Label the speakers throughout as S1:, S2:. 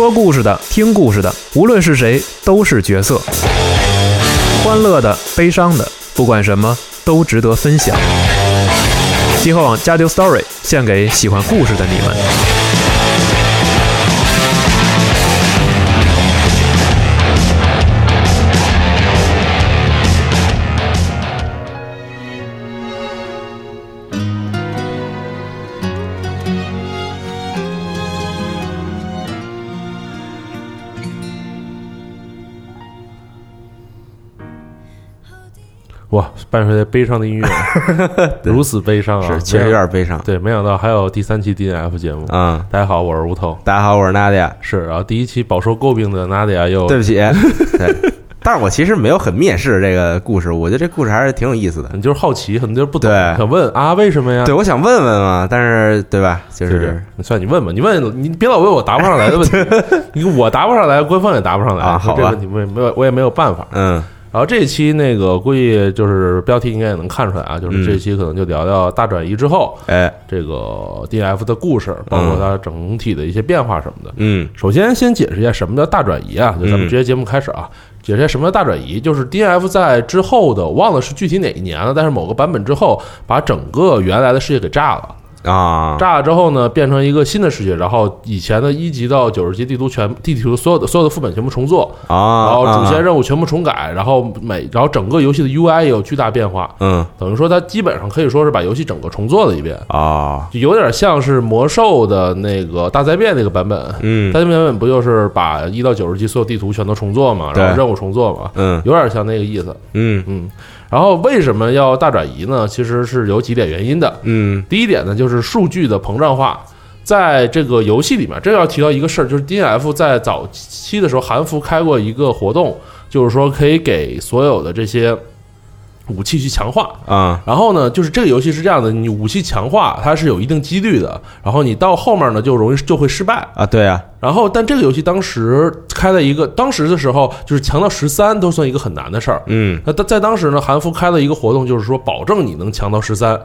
S1: 说故事的、听故事的，无论是谁，都是角色。欢乐的、悲伤的，不管什么都值得分享。集合网加丢 Story 献给喜欢故事的你们。
S2: 伴随着悲伤的音乐，如此悲伤啊！
S3: 是确实有点悲伤。
S2: 对，没想到还有第三期 DNF 节目。
S3: 嗯，
S2: 大家好，我是吴头。
S3: 大家好，我是 Nadia。
S2: 是，然后第一期饱受诟病的 Nadia 又
S3: 对不起，对，但是我其实没有很蔑视这个故事，我觉得这故事还是挺有意思的。
S2: 你就是好奇，很多人不懂，
S3: 对
S2: 想问啊，为什么呀？
S3: 对，我想问问嘛，但是对吧？就是
S2: 是，算你问吧，你问你别老问我答不上来的问题，你我答不上来，官方也答不上来
S3: 啊好吧
S2: 这问没有，我也没有办法。
S3: 嗯
S2: 然后这一期那个估计就是标题应该也能看出来啊，就是
S3: 嗯。
S2: 这一期可能就聊聊大转移之后
S3: 哎。
S2: 这个 DNF 的故事，包括它整体的一些变化什么的。
S3: 嗯。
S2: 首先，先解释一下什么叫大转移啊，就咱们直接节目开始啊，解释一下什么叫大转移，就是 DNF 在之后的，我忘了是具体哪一年了，但是某个版本之后，把整个原来的世界给炸了。
S3: 啊。
S2: 炸了之后呢，变成一个新的世界，然后以前的一级到九十级地图全地图所有的所有的副本全部重做，
S3: 啊，
S2: 然后主线
S3: 啊
S2: 任务全部重改，然后每然后整个游戏的 UI 也有巨大变化，
S3: 嗯。
S2: 等于说它基本上可以说是把游戏整个重做了一遍，
S3: 啊。
S2: 就有点像是魔兽的那个大灾变那个版本。
S3: 嗯。
S2: 大灾变版本不就是把一到九十级所有地图全都重做嘛，然后任务重做嘛，
S3: 嗯。
S2: 有点像那个意思。
S3: 嗯。
S2: 嗯，然后为什么要大转移呢？其实是有几点原因的。
S3: 嗯
S2: 第一点呢，就是数据的膨胀化。在这个游戏里面，这要提到一个事儿，就是 DNF 在早期的时候，韩服开过一个活动，就是说可以给所有的这些武器去强化。
S3: 啊
S2: 然后呢，就是这个游戏是这样的，你武器强化它是有一定几率的，然后你到后面呢就容易就会失败。
S3: 啊，对啊，
S2: 然后，但这个游戏当时开了一个，当时的时候就是强到十三都算一个很难的事儿。
S3: 嗯
S2: 那在在当时呢，韩服开了一个活动，就是说保证你能强到十三。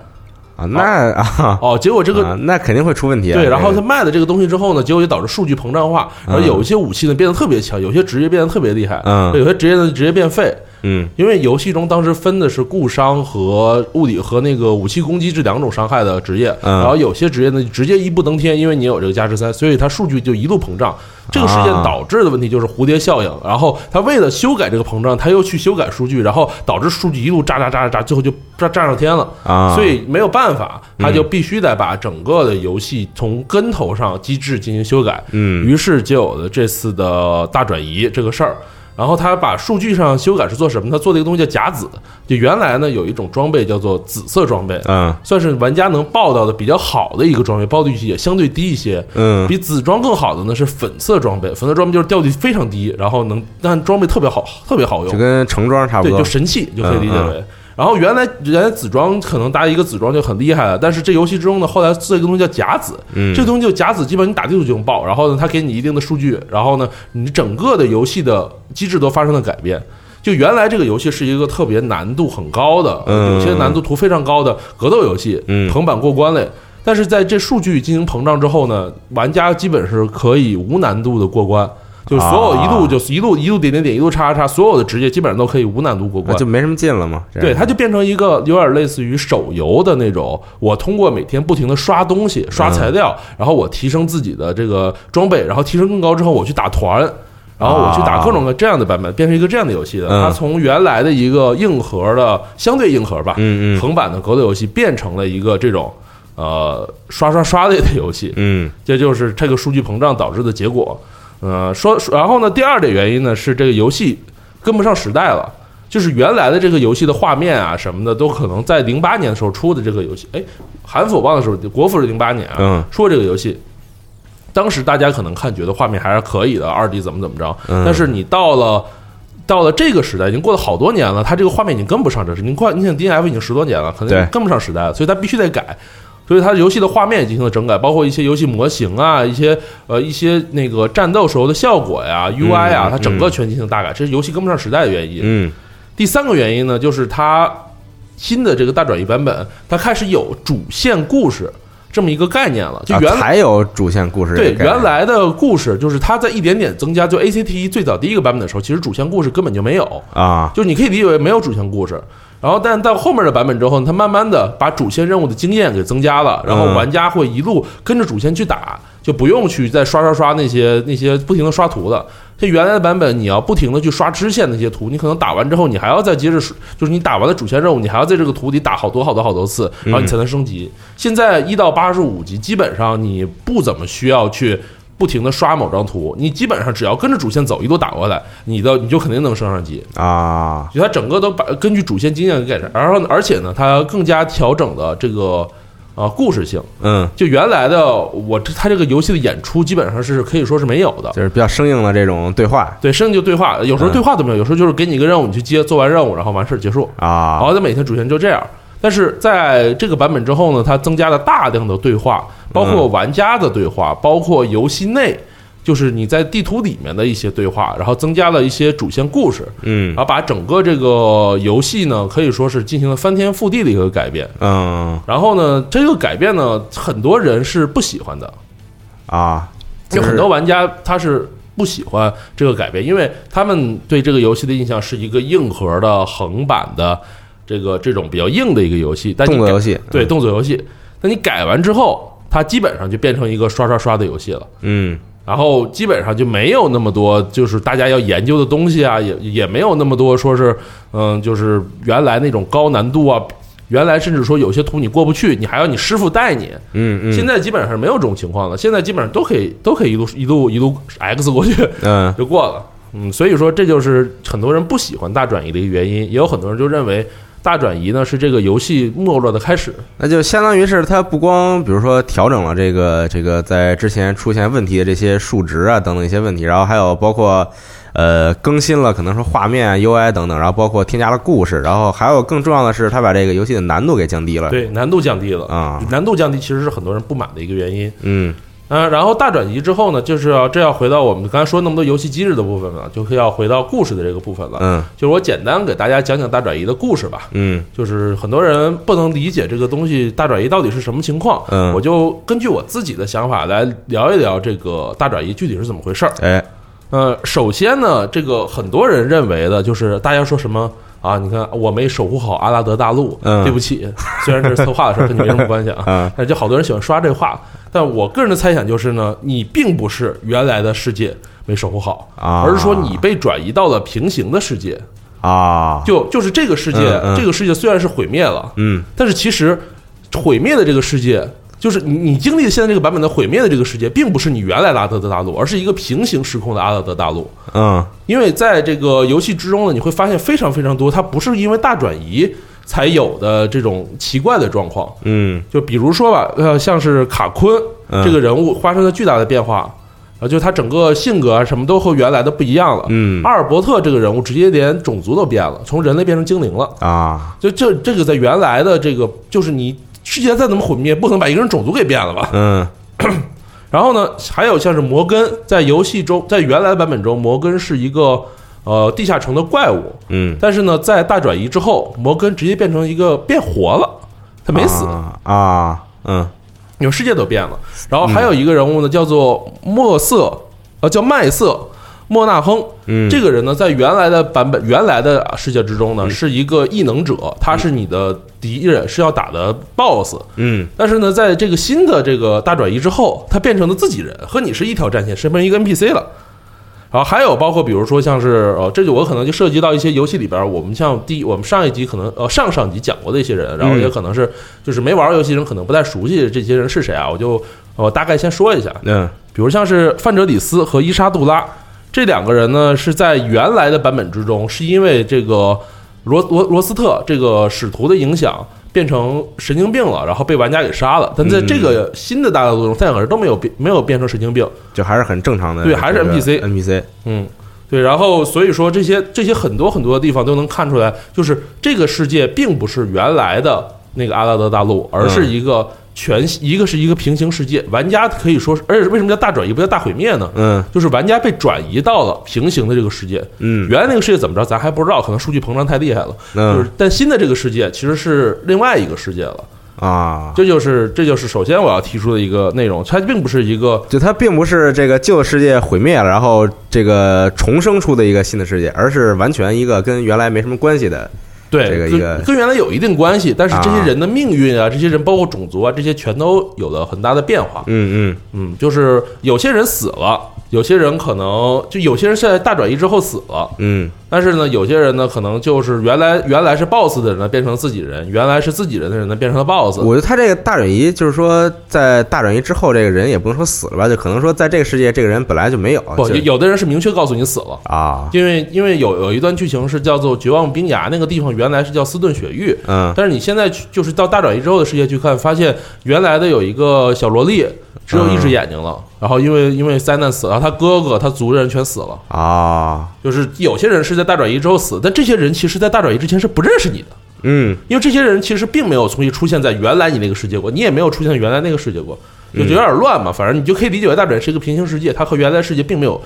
S3: 啊，那啊
S2: 哦，结果这个
S3: 啊那肯定会出问题啊。
S2: 对，然后他卖了这个东西之后呢，结果就导致数据膨胀化，然后有一些武器呢变得特别强，有些职业变得特别厉害，
S3: 嗯
S2: 有些职业呢直接变废。
S3: 嗯
S2: 因为游戏中当时分的是固伤和物理和那个武器攻击这两种伤害的职业，
S3: 嗯
S2: 然后有些职业呢直接一步登天，因为你有这个加持三，所以它数据就一路膨胀。这个事件
S3: 啊
S2: 导致的问题就是蝴蝶效应，然后他为了修改这个膨胀，他又去修改数据，然后导致数据一路炸炸炸炸炸，最后就炸炸上天了。
S3: 啊，
S2: 所以没有办法，他就必须得把整个的游戏从根头上机制进行修改。
S3: 嗯
S2: 于是就有了这次的大转移这个事儿。然后他把数据上修改是做什么？他做了一个东西叫甲子，就原来呢有一种装备叫做紫色装备，
S3: 嗯
S2: 算是玩家能报到的比较好的一个装备，报率也相对低一些。
S3: 嗯
S2: 比紫装更好的呢是粉色装备，粉色装备就是掉率非常低，然后能但装备特别好，特别好用
S3: 就。跟橙装差不多
S2: 对，
S3: 多
S2: 就。神器就可以理解
S3: 嗯
S2: 为。然后原来原来紫装可能搭一个紫装就很厉害了，但是这游戏之中呢，后来做一个东西叫甲子，
S3: 嗯
S2: 这个东西就甲子，基本上你打地图就能爆，然后呢，它给你一定的数据，然后呢，你整个的游戏的机制都发生了改变。就原来这个游戏是一个特别难度很高的，
S3: 嗯
S2: 有些难度图非常高的格斗游戏，
S3: 嗯
S2: 横版过关类。但是在这数据进行膨胀之后呢，玩家基本是可以无难度的过关，就是所有一路
S3: 啊
S2: 就一路一路点点点一路叉叉叉，所有的职业基本上都可以无难度过关
S3: 就。没什么劲了嘛。
S2: 对，它就变成一个有点类似于手游的那种，我通过每天不停的刷东西、刷材料，然后我提升自己的这个装备，然后提升更高之后，我去打团，然后我去打各种各这样的版本，变成一个这样的游戏的。
S3: 嗯
S2: 它从原来的一个硬核的相对硬核吧，
S3: 嗯嗯
S2: 横版的格斗游戏，变成了一个这种呃刷刷刷类的游戏。
S3: 嗯
S2: 这就是这个数据膨胀导致的结果。呃，说，然后呢，第二点原因呢是这个游戏跟不上时代了，就是原来的这个游戏的画面啊什么的，都可能在零八年的时候出的这个游戏，哎，韩服我忘了是不是国服是零八年啊，
S3: 嗯
S2: 说这个游戏。当时大家可能看觉得画面还是可以的，二 D 怎么怎么着，
S3: 嗯
S2: 但是你到了到了这个时代，已经过了好多年了，它这个画面已经跟不上这是，你快，你想 D N F 已经十多年了，可能跟不上时代了，所以它必须得改。所以它游戏的画面也进行了整改，包括一些游戏模型啊，一些呃一些那个战斗时候的效果呀、UI 啊，
S3: 嗯
S2: 它整个全进行大改，这是游戏跟不上时代的原因。
S3: 嗯
S2: 第三个原因呢，就是它新的这个大转移版本，它开始有主线故事这么一个概念了。就
S3: 啊
S2: 原来、
S3: 才有主线故事
S2: 对。原来的故事，就是它在一点点增加。就 ACT 最早第一个版本的时候，其实主线故事根本就没有，
S3: 啊，
S2: 就是你可以理解为没有主线故事。然后，但到后面的版本之后呢，它慢慢的把主线任务的经验给增加了，然后
S3: 嗯
S2: 玩家会一路跟着主线去打，就不用去再刷刷刷那些那些不停的刷图了。这原来的版本，你要不停的去刷支线那些图，你可能打完之后，你还要再接着，就是你打完了主线任务，你还要在这个图里打好多好多好多次，然后你才能升级。现在一到八十五级，基本上你不怎么需要去不停的刷某张图，你基本上只要跟着主线走，一路打过来，你的你就肯定能升上级。
S3: 啊，
S2: 就它整个都把根据主线经验给改善，然后而且呢，它更加调整了这个呃故事性。
S3: 嗯，
S2: 就原来的我它这个游戏的演出基本上是可以说是没有的。
S3: 就是比较生硬的这种对话
S2: 对，生硬就对话，有时候对话都没有，有时候就是给你一个任务，你去接，做完任务，然后完事儿结束啊。然
S3: 啊，
S2: 后它每天主线就这样。但是在这个版本之后呢，它增加了大量的对话，包括玩家的对话，包括游戏内就是你在地图里面的一些对话，然后增加了一些主线故事，
S3: 嗯。
S2: 然后把整个这个游戏呢，可以说是进行了翻天覆地的一个改变。
S3: 嗯。
S2: 然后呢，这个改变呢，很多人是不喜欢的，
S3: 啊，
S2: 就很多玩家他是不喜欢这个改变，因为他们对这个游戏的印象是一个硬核的横版的这个这种比较硬的一个游戏，但
S3: 动作游戏，
S2: 对动作游戏，那你改完之后，它基本上就变成一个刷刷刷的游戏了。
S3: 嗯
S2: 然后基本上就没有那么多，就是大家要研究的东西啊，也也没有那么多说是，嗯，就是原来那种高难度啊，原来甚至说有些图你过不去，你还要你师傅带你。
S3: 嗯嗯，
S2: 现在基本上是没有这种情况了，现在基本上都可以都可以一路一路一路 X 过去
S3: 嗯
S2: 就过了。嗯，所以说这就是很多人不喜欢大转移的一个原因，也有很多人就认为大转移呢是这个游戏没落的开始。
S3: 那就相当于是它不光比如说调整了这个这个在之前出现问题的这些数值啊等等一些问题，然后还有包括呃更新了可能说画面啊 UI 等等，然后包括添加了故事，然后还有更重要的是它把这个游戏的难度给降低了。
S2: 对，难度降低了
S3: 啊
S2: 难度降低其实是很多人不满的一个原因。
S3: 嗯
S2: 嗯，然后大转移之后呢，就是要这要回到我们刚才说那么多游戏机制的部分了，就是要回到故事的这个部分了。
S3: 嗯
S2: 就是我简单给大家讲讲大转移的故事吧。
S3: 嗯
S2: 就是很多人不能理解这个东西大转移到底是什么情况，
S3: 嗯
S2: 我就根据我自己的想法来聊一聊这个大转移具体是怎么回事儿。
S3: 哎
S2: 呃，首先呢，这个很多人认为的就是大家说什么啊？你看我没守护好阿拉德大陆，
S3: 嗯
S2: 对不起，虽然这是策划的事儿，跟你没什么关系啊。
S3: 啊
S2: 但是就好多人喜欢刷这话，但我个人的猜想就是呢，你并不是原来的世界没守护好，
S3: 啊
S2: 而是说你被转移到了平行的世界。
S3: 啊
S2: 就就是这个世界，
S3: 嗯嗯
S2: 这个世界虽然是毁灭了，
S3: 嗯
S2: 但是其实毁灭的这个世界，就是你你经历的现在这个版本的毁灭的这个世界，并不是你原来的阿拉德大陆，而是一个平行时空的阿德德大陆。
S3: 嗯
S2: 因为在这个游戏之中呢，你会发现非常非常多，它不是因为大转移才有的这种奇怪的状况。
S3: 嗯
S2: 就比如说吧，呃，像是卡昆
S3: 嗯
S2: 这个人物发生了巨大的变化，啊，就他整个性格啊什么都和原来的不一样了。
S3: 嗯
S2: 阿尔伯特这个人物直接连种族都变了，从人类变成精灵了。
S3: 啊
S2: 就这这个在原来的这个，就是你世界再怎么毁灭，不可能把一个人种族给变了吧？
S3: 嗯
S2: 然后呢，还有像是摩根，在游戏中，在原来的版本中，摩根是一个呃地下城的怪物，
S3: 嗯，
S2: 但是呢，在大转移之后，摩根直接变成一个变活了，他没死，
S3: 啊啊嗯
S2: 因为世界都变了。然后还有一个人物呢，叫做墨瑟，呃，叫麦瑟。莫纳亨，
S3: 嗯
S2: 这个人呢，在原来的版本、原来的世界之中呢，是一个异能者，他是你的敌人，是要打的 BOSS。
S3: 嗯
S2: 但是呢，在这个新的这个大转移之后，他变成了自己人，和你是一条战线，身份一个 NPC 了。然后还有包括比如说像是呃，这就我可能就涉及到一些游戏里边，我们像第我们上一集可能呃上上集讲过的一些人，然后也可能是就是没玩儿游戏人可能不太熟悉这些人是谁啊，我就我大概先说一下，
S3: 嗯
S2: 比如像是范哲里斯和伊莎杜拉这两个人呢，是在原来的版本之中，是因为这个罗罗罗斯特这个使徒的影响。变成神经病了，然后被玩家给杀了。但在这个新的大道路中，这两个人都没有变，没有变成神经病。
S3: 就还是很正常的，
S2: 对还是 NPC
S3: NPC，
S2: 嗯，对。然后所以说这些这些很多很多的地方都能看出来，就是这个世界并不是原来的那个阿拉德大陆，而是一个全一个是一个平行世界。玩家可以说是，而且为什么叫大转移不叫大毁灭呢？
S3: 嗯
S2: 就是玩家被转移到了平行的这个世界。
S3: 嗯
S2: 原来那个世界怎么着，咱还不知道，可能数据膨胀太厉害了。就
S3: 嗯
S2: 是，但新的这个世界其实是另外一个世界了。
S3: 啊，
S2: 这就是这就是首先我要提出的一个内容，它并不是一个
S3: 就它并不是这个旧世界毁灭了，然后这个重生出的一个新的世界，而是完全一个跟原来没什么关系的。
S2: 对跟
S3: 这个一个
S2: 跟原来有一定关系，但是这些
S3: 啊。
S2: 人的命运啊，这些人包括种族啊，这些全都有了很大的变化。
S3: 嗯嗯。
S2: 嗯，就是有些人死了，有些人可能就有些人现在大转移之后死了，
S3: 嗯
S2: 但是呢，有些人呢可能就是原来原来是 boss 的人呢变成自己人，原来是自己人的人呢变成了 boss。
S3: 我觉得他这个大转移，就是说在大转移之后，这个人也不能说死了吧，就可能说在这个世界，这个人本来就没有。
S2: 不，有有的人是明确告诉你死了。
S3: 啊，
S2: 因为因为有有一段剧情是叫做绝望冰崖，那个地方原来是叫斯顿雪域，
S3: 嗯
S2: 但是你现在去就是到大转移之后的世界去看，发现原来的有一个小萝莉只有一只眼睛了，然后因为因为灾难死了，然后他哥哥他族人全死了，
S3: 啊，
S2: 就是有些人是在大转移之后死，但这些人其实在大转移之前是不认识你的，
S3: 嗯。
S2: 因为这些人其实并没有重新出现在原来你那个世界过，你也没有出现在原来那个世界过，就有点乱嘛，反正你就可以理解为大转移是一个平行世界，它和原来世界并没有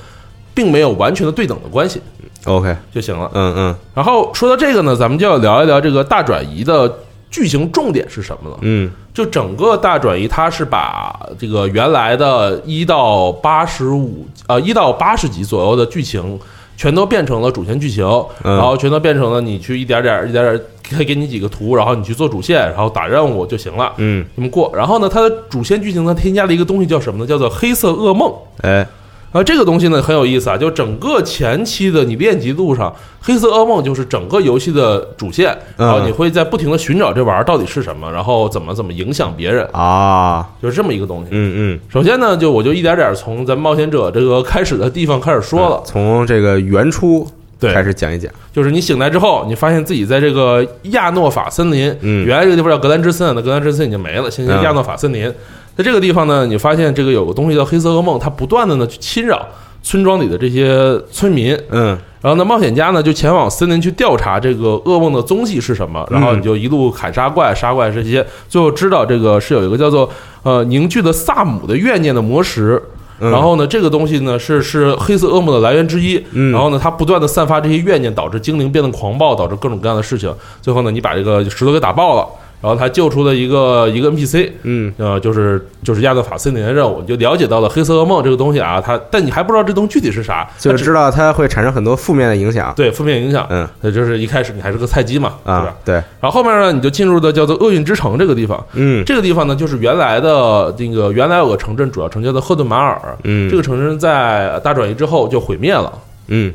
S2: 并没有完全的对等的关系
S3: ，OK，
S2: 就行了。
S3: 嗯嗯。
S2: 然后说到这个呢，咱们就要聊一聊这个大转移的剧情重点是什么了。
S3: 嗯。
S2: 就整个大转移，它是把这个原来的一到八十五呃一到八十集左右的剧情，全都变成了主线剧情，
S3: 嗯
S2: 然后全都变成了你去一点点一点点，可以给你几个图，然后你去做主线，然后打任务就行了。
S3: 嗯，
S2: 这么过，然后呢，它的主线剧情呢添加了一个东西叫什么呢？叫做黑色噩梦。
S3: 哎，
S2: 啊，这个东西呢很有意思啊，就整个前期的你练级路上，黑色噩梦就是整个游戏的主线，
S3: 嗯
S2: 然后你会在不停的寻找这玩意儿到底是什么，然后怎么怎么影响别人，
S3: 啊，
S2: 就是这么一个东西。
S3: 嗯嗯，
S2: 首先呢，就我就一点点从咱们冒险者这个开始的地方开始说了，
S3: 从这个原初
S2: 对
S3: 开始讲一讲。
S2: 就是你醒来之后，你发现自己在这个亚诺法森林，
S3: 嗯
S2: 原来这个地方叫格兰之森，那格兰之森已经没了，现在亚诺法森林。在这个地方呢，你发现这个有个东西叫黑色噩梦，它不断的呢去侵扰村庄里的这些村民，
S3: 嗯
S2: 然后呢，冒险家呢就前往森林去调查这个噩梦的踪迹是什么，然后你就一路砍杀怪，杀怪这些，最后知道这个是有一个叫做呃凝聚的萨姆的怨念的魔石。
S3: 嗯
S2: 然后呢，这个东西呢是是黑色噩梦的来源之一。
S3: 嗯
S2: 然后呢，它不断的散发这些怨念，导致精灵变得狂暴，导致各种各样的事情。最后呢，你把这个石头给打爆了，然后他救出了一个一个 NPC，
S3: 嗯
S2: 呃，就是就是亚瑟法森林的任务，你就了解到了黑色噩梦这个东西啊，它但你还不知道这东西具体是啥，
S3: 就是知道它会产生很多负面的影响。
S2: 对负面影响。
S3: 嗯
S2: 那就是一开始你还是个菜鸡嘛，
S3: 啊？，对，
S2: 然后后面呢，你就进入的叫做厄运之城这个地方。
S3: 嗯
S2: 这个地方呢，就是原来的那个原来有个城镇，主要城叫做赫顿马尔。
S3: 嗯
S2: 这个城镇在大转移之后就毁灭了，
S3: 嗯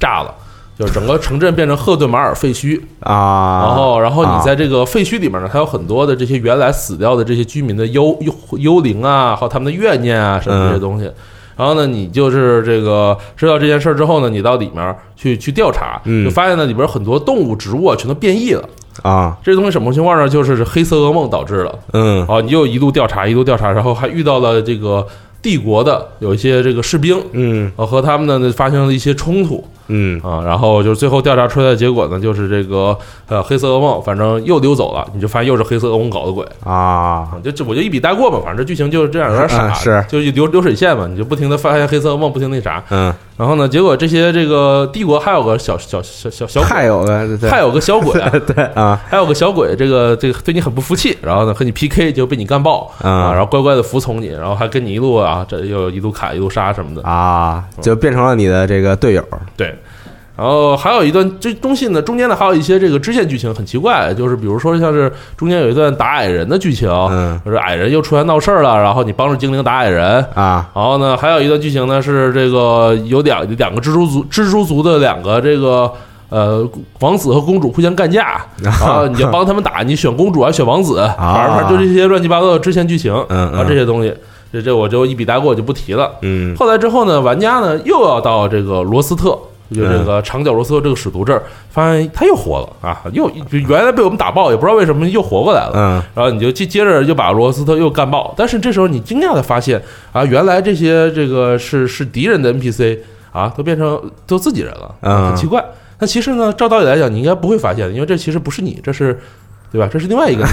S2: 炸了，就是整个城镇变成赫顿马尔废墟。
S3: 啊，
S2: 然后，然后
S3: 啊
S2: 你在这个废墟里面呢，它有很多的这些原来死掉的这些居民的幽幽幽灵啊，还有他们的怨念啊，什么这些东西。然后呢，你就是这个知道这件事儿之后呢，你到里面去去调查，
S3: 嗯
S2: 就发现呢里边很多动物、植物啊全都变异了。
S3: 啊，
S2: 这东西什么情况呢？就是黑色噩梦导致的。
S3: 嗯
S2: 啊，你又一路调查，一路调查，然后还遇到了这个帝国的有一些这个士兵，
S3: 嗯
S2: 啊，和他们呢发生了一些冲突
S3: 嗯。
S2: 啊，然后就是最后调查出来的结果呢，就是这个呃黑色噩梦，反正又溜走了，你就发现又是黑色噩梦搞的鬼
S3: 啊，
S2: 啊，就这我就一笔带过吧，反正这剧情就是这样，有点傻，
S3: 嗯是。
S2: 就流流水线嘛，你就不停的发现黑色噩梦，不停那啥，
S3: 嗯，
S2: 然后呢，结果这些这个帝国还有个小小小小小
S3: 还，有个对。
S2: 还有个小鬼啊，
S3: 对啊。
S2: 还有个小鬼，这个这个对你很不服气，然后呢和你 PK 就被你干爆
S3: 啊
S2: 啊，然后乖乖的服从你，然后还跟你一路啊这又一路砍一路杀什么的，
S3: 啊，就变成了你的这个队友。
S2: 对。然后还有一段这中信呢，中间呢还有一些这个支线剧情很奇怪，就是比如说像是中间有一段打矮人的剧情，
S3: 嗯
S2: 就是矮人又出现闹事儿了，然后你帮助精灵打矮人，
S3: 啊
S2: 然后呢，还有一段剧情呢是这个有两两个蜘蛛族蜘蛛族的两个这个呃王子和公主互相干架，然 后你就帮他们打，你选公主还是选王子，反正反正就这些乱七八糟的支线剧情，
S3: 嗯
S2: 这些东西，这这我就一笔带过就不提了。
S3: 嗯
S2: 后来之后呢，玩家呢又要到这个罗斯特。就这个长角罗斯特这个使徒这儿，发现他又活了啊！又原来被我们打爆，也不知道为什么又活过来了。
S3: 嗯
S2: 然后你就接接着就把罗斯特又干爆，但是这时候你惊讶的发现啊，原来这些这个是是敌人的 NPC 啊，都变成都自己人了，
S3: 嗯
S2: 很奇怪。那其实呢，照道理来讲，你应该不会发现，因为这其实不是你，这是对吧？这是另外一个你。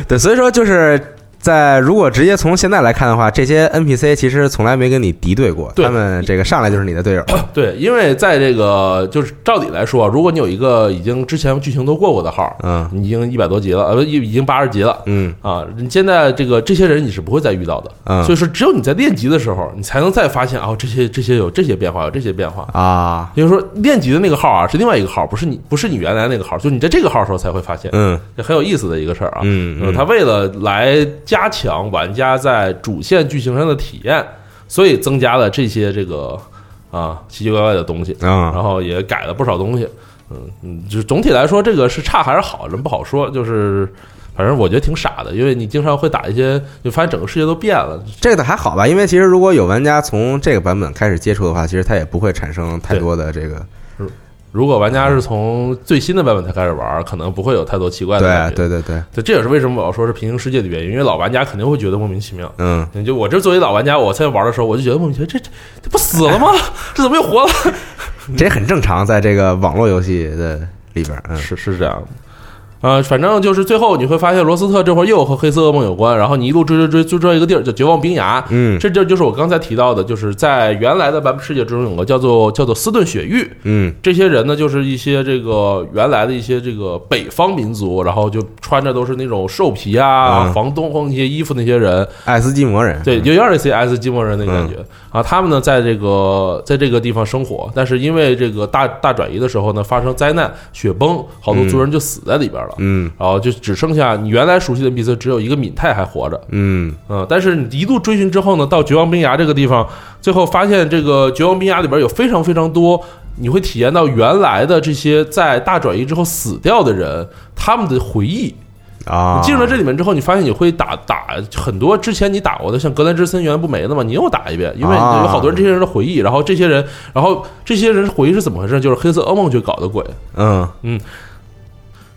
S3: 对，所以说就是在如果直接从现在来看的话，这些 NPC 其实从来没跟你敌对过，
S2: 对
S3: 他们这个上来就是你的队友。
S2: 对，因为在这个就是照理来说，如果你有一个已经之前剧情都过过的号，
S3: 嗯
S2: 你已经一百多级了，呃，不，已已经八十级了。
S3: 嗯
S2: 啊，你现在这个这些人你是不会再遇到的，
S3: 嗯
S2: 所以说只有你在练级的时候，你才能再发现哦，这些这些有这些变化，有这些变化。
S3: 啊，
S2: 也就是说，练级的那个号啊是另外一个号，不是你不是你原来那个号，就是你在这个号的时候才会发现，
S3: 嗯
S2: 这很有意思的一个事儿啊。
S3: 嗯嗯
S2: 他为了来加强玩家在主线剧情上的体验，所以增加了这些这个啊奇奇怪怪的东西，
S3: 啊
S2: 然后也改了不少东西。嗯嗯，就是总体来说，这个是差还是好，人不好说。就是反正我觉得挺傻的，因为你经常会打一些，就发现整个世界都变了。
S3: 这个还好吧，因为其实如果有玩家从这个版本开始接触的话，其实他也不会产生太多的这个
S2: 如果玩家是从最新的版本才开始玩，可能不会有太多奇怪的感觉。
S3: 对对对
S2: 这也是为什么我要说是平行世界的原因，因为老玩家肯定会觉得莫名其妙。
S3: 嗯，
S2: 你就我这作为老玩家，我在玩的时候，我就觉得莫名其妙，这这这不死了吗？这怎么又活了？
S3: 这也很正常，在这个网络游戏的里边，嗯
S2: 是是这样的。呃，反正就是最后你会发现罗斯特这会儿又和黑色噩梦有关，然后你一路追追追追追到一个地儿叫绝望冰崖，
S3: 嗯。
S2: 这地儿就是我刚才提到的，就是在原来的版本世界之中有个叫做叫做斯顿雪域，
S3: 嗯。
S2: 这些人呢，就是一些这个原来的一些这个北方民族，然后就穿着都是那种兽皮啊、
S3: 嗯
S2: 防东风一些衣服那些人，
S3: 爱斯基摩人，
S2: 对，有点类似于 S 基摩人的感觉、啊。他们呢，在这个在这个地方生活，但是因为这个大大转移的时候呢，发生灾难，雪崩，好多族人就死在里边了。
S3: 嗯
S2: 然后就只剩下你原来熟悉的 NPC，只有一个敏泰还活着。
S3: 嗯
S2: 嗯，但是你一路追寻之后呢，到绝望冰崖这个地方，最后发现这个绝望冰崖里边有非常非常多，你会体验到原来的这些在大转移之后死掉的人他们的回忆。
S3: 啊，
S2: 你进入了这里面之后，你发现你会打打很多之前你打过的，像格兰之森原来不没了吗？你又打一遍，因为
S3: 啊
S2: 有好多人这些人的回忆，然后这些人，然后这些人回忆是怎么回事？就是黑色噩梦去搞的鬼。
S3: 嗯嗯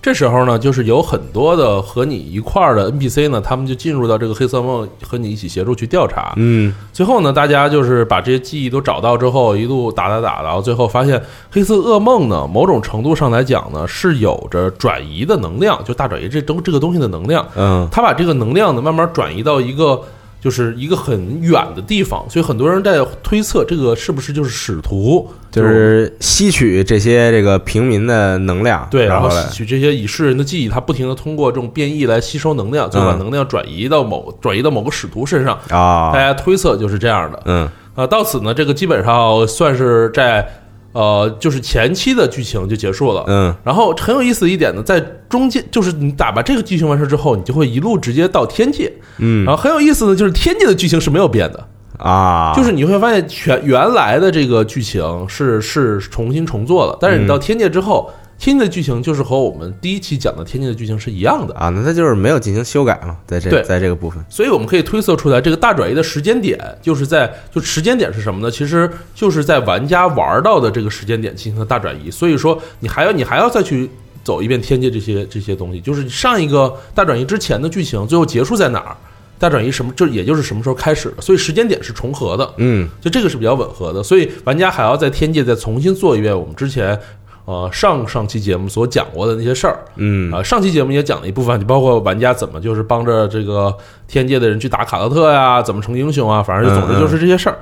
S2: 这时候呢，就是有很多的和你一块儿的 NPC 呢，他们就进入到这个黑色梦，和你一起协助去调查。
S3: 嗯
S2: 最后呢，大家就是把这些记忆都找到之后，一路打打打，然后最后发现黑色噩梦呢，某种程度上来讲呢，是有着转移的能量，就大转移这东这个东西的能量。
S3: 嗯
S2: 他把这个能量呢慢慢转移到一个就是一个很远的地方，所以很多人在推测这个是不是就是使徒，
S3: 就是吸取这些这个平民的能量，
S2: 对，然后吸取这些已逝人的记忆，他不停的通过这种变异来吸收能量，最后把
S3: 嗯
S2: 能量转移到某转移到某个使徒身上。
S3: 啊
S2: 大，家推测就是这样的。
S3: 嗯
S2: 啊，到此呢，这个基本上算是在呃，就是前期的剧情就结束了。
S3: 嗯。
S2: 然后很有意思的一点呢，在中间就是你打把这个剧情完事之后，你就会一路直接到天界。
S3: 嗯。
S2: 然后很有意思的就是天界的剧情是没有变的，
S3: 啊，
S2: 就是你会发现全原来的这个剧情是是重新重做了，但是你到天界之后，天界的剧情就是和我们第一期讲的天界的剧情是一样的。
S3: 啊，那它就是没有进行修改嘛，在这
S2: 对
S3: 在这个部分，
S2: 所以我们可以推测出来，这个大转移的时间点就是在就时间点是什么呢？其实就是在玩家玩到的这个时间点进行的大转移。所以说，你还要你还要再去走一遍天界这些这些东西，就是上一个大转移之前的剧情最后结束在哪儿？大转移什么？就也就是什么时候开始的，所以时间点是重合的。
S3: 嗯
S2: 就这个是比较吻合的，所以玩家还要在天界再重新做一遍我们之前呃上上期节目所讲过的那些事儿。
S3: 嗯
S2: 啊，上期节目也讲了一部分，就包括玩家怎么就是帮着这个天界的人去打卡洛特呀，怎么成英雄啊，反正就总之就是这些事儿。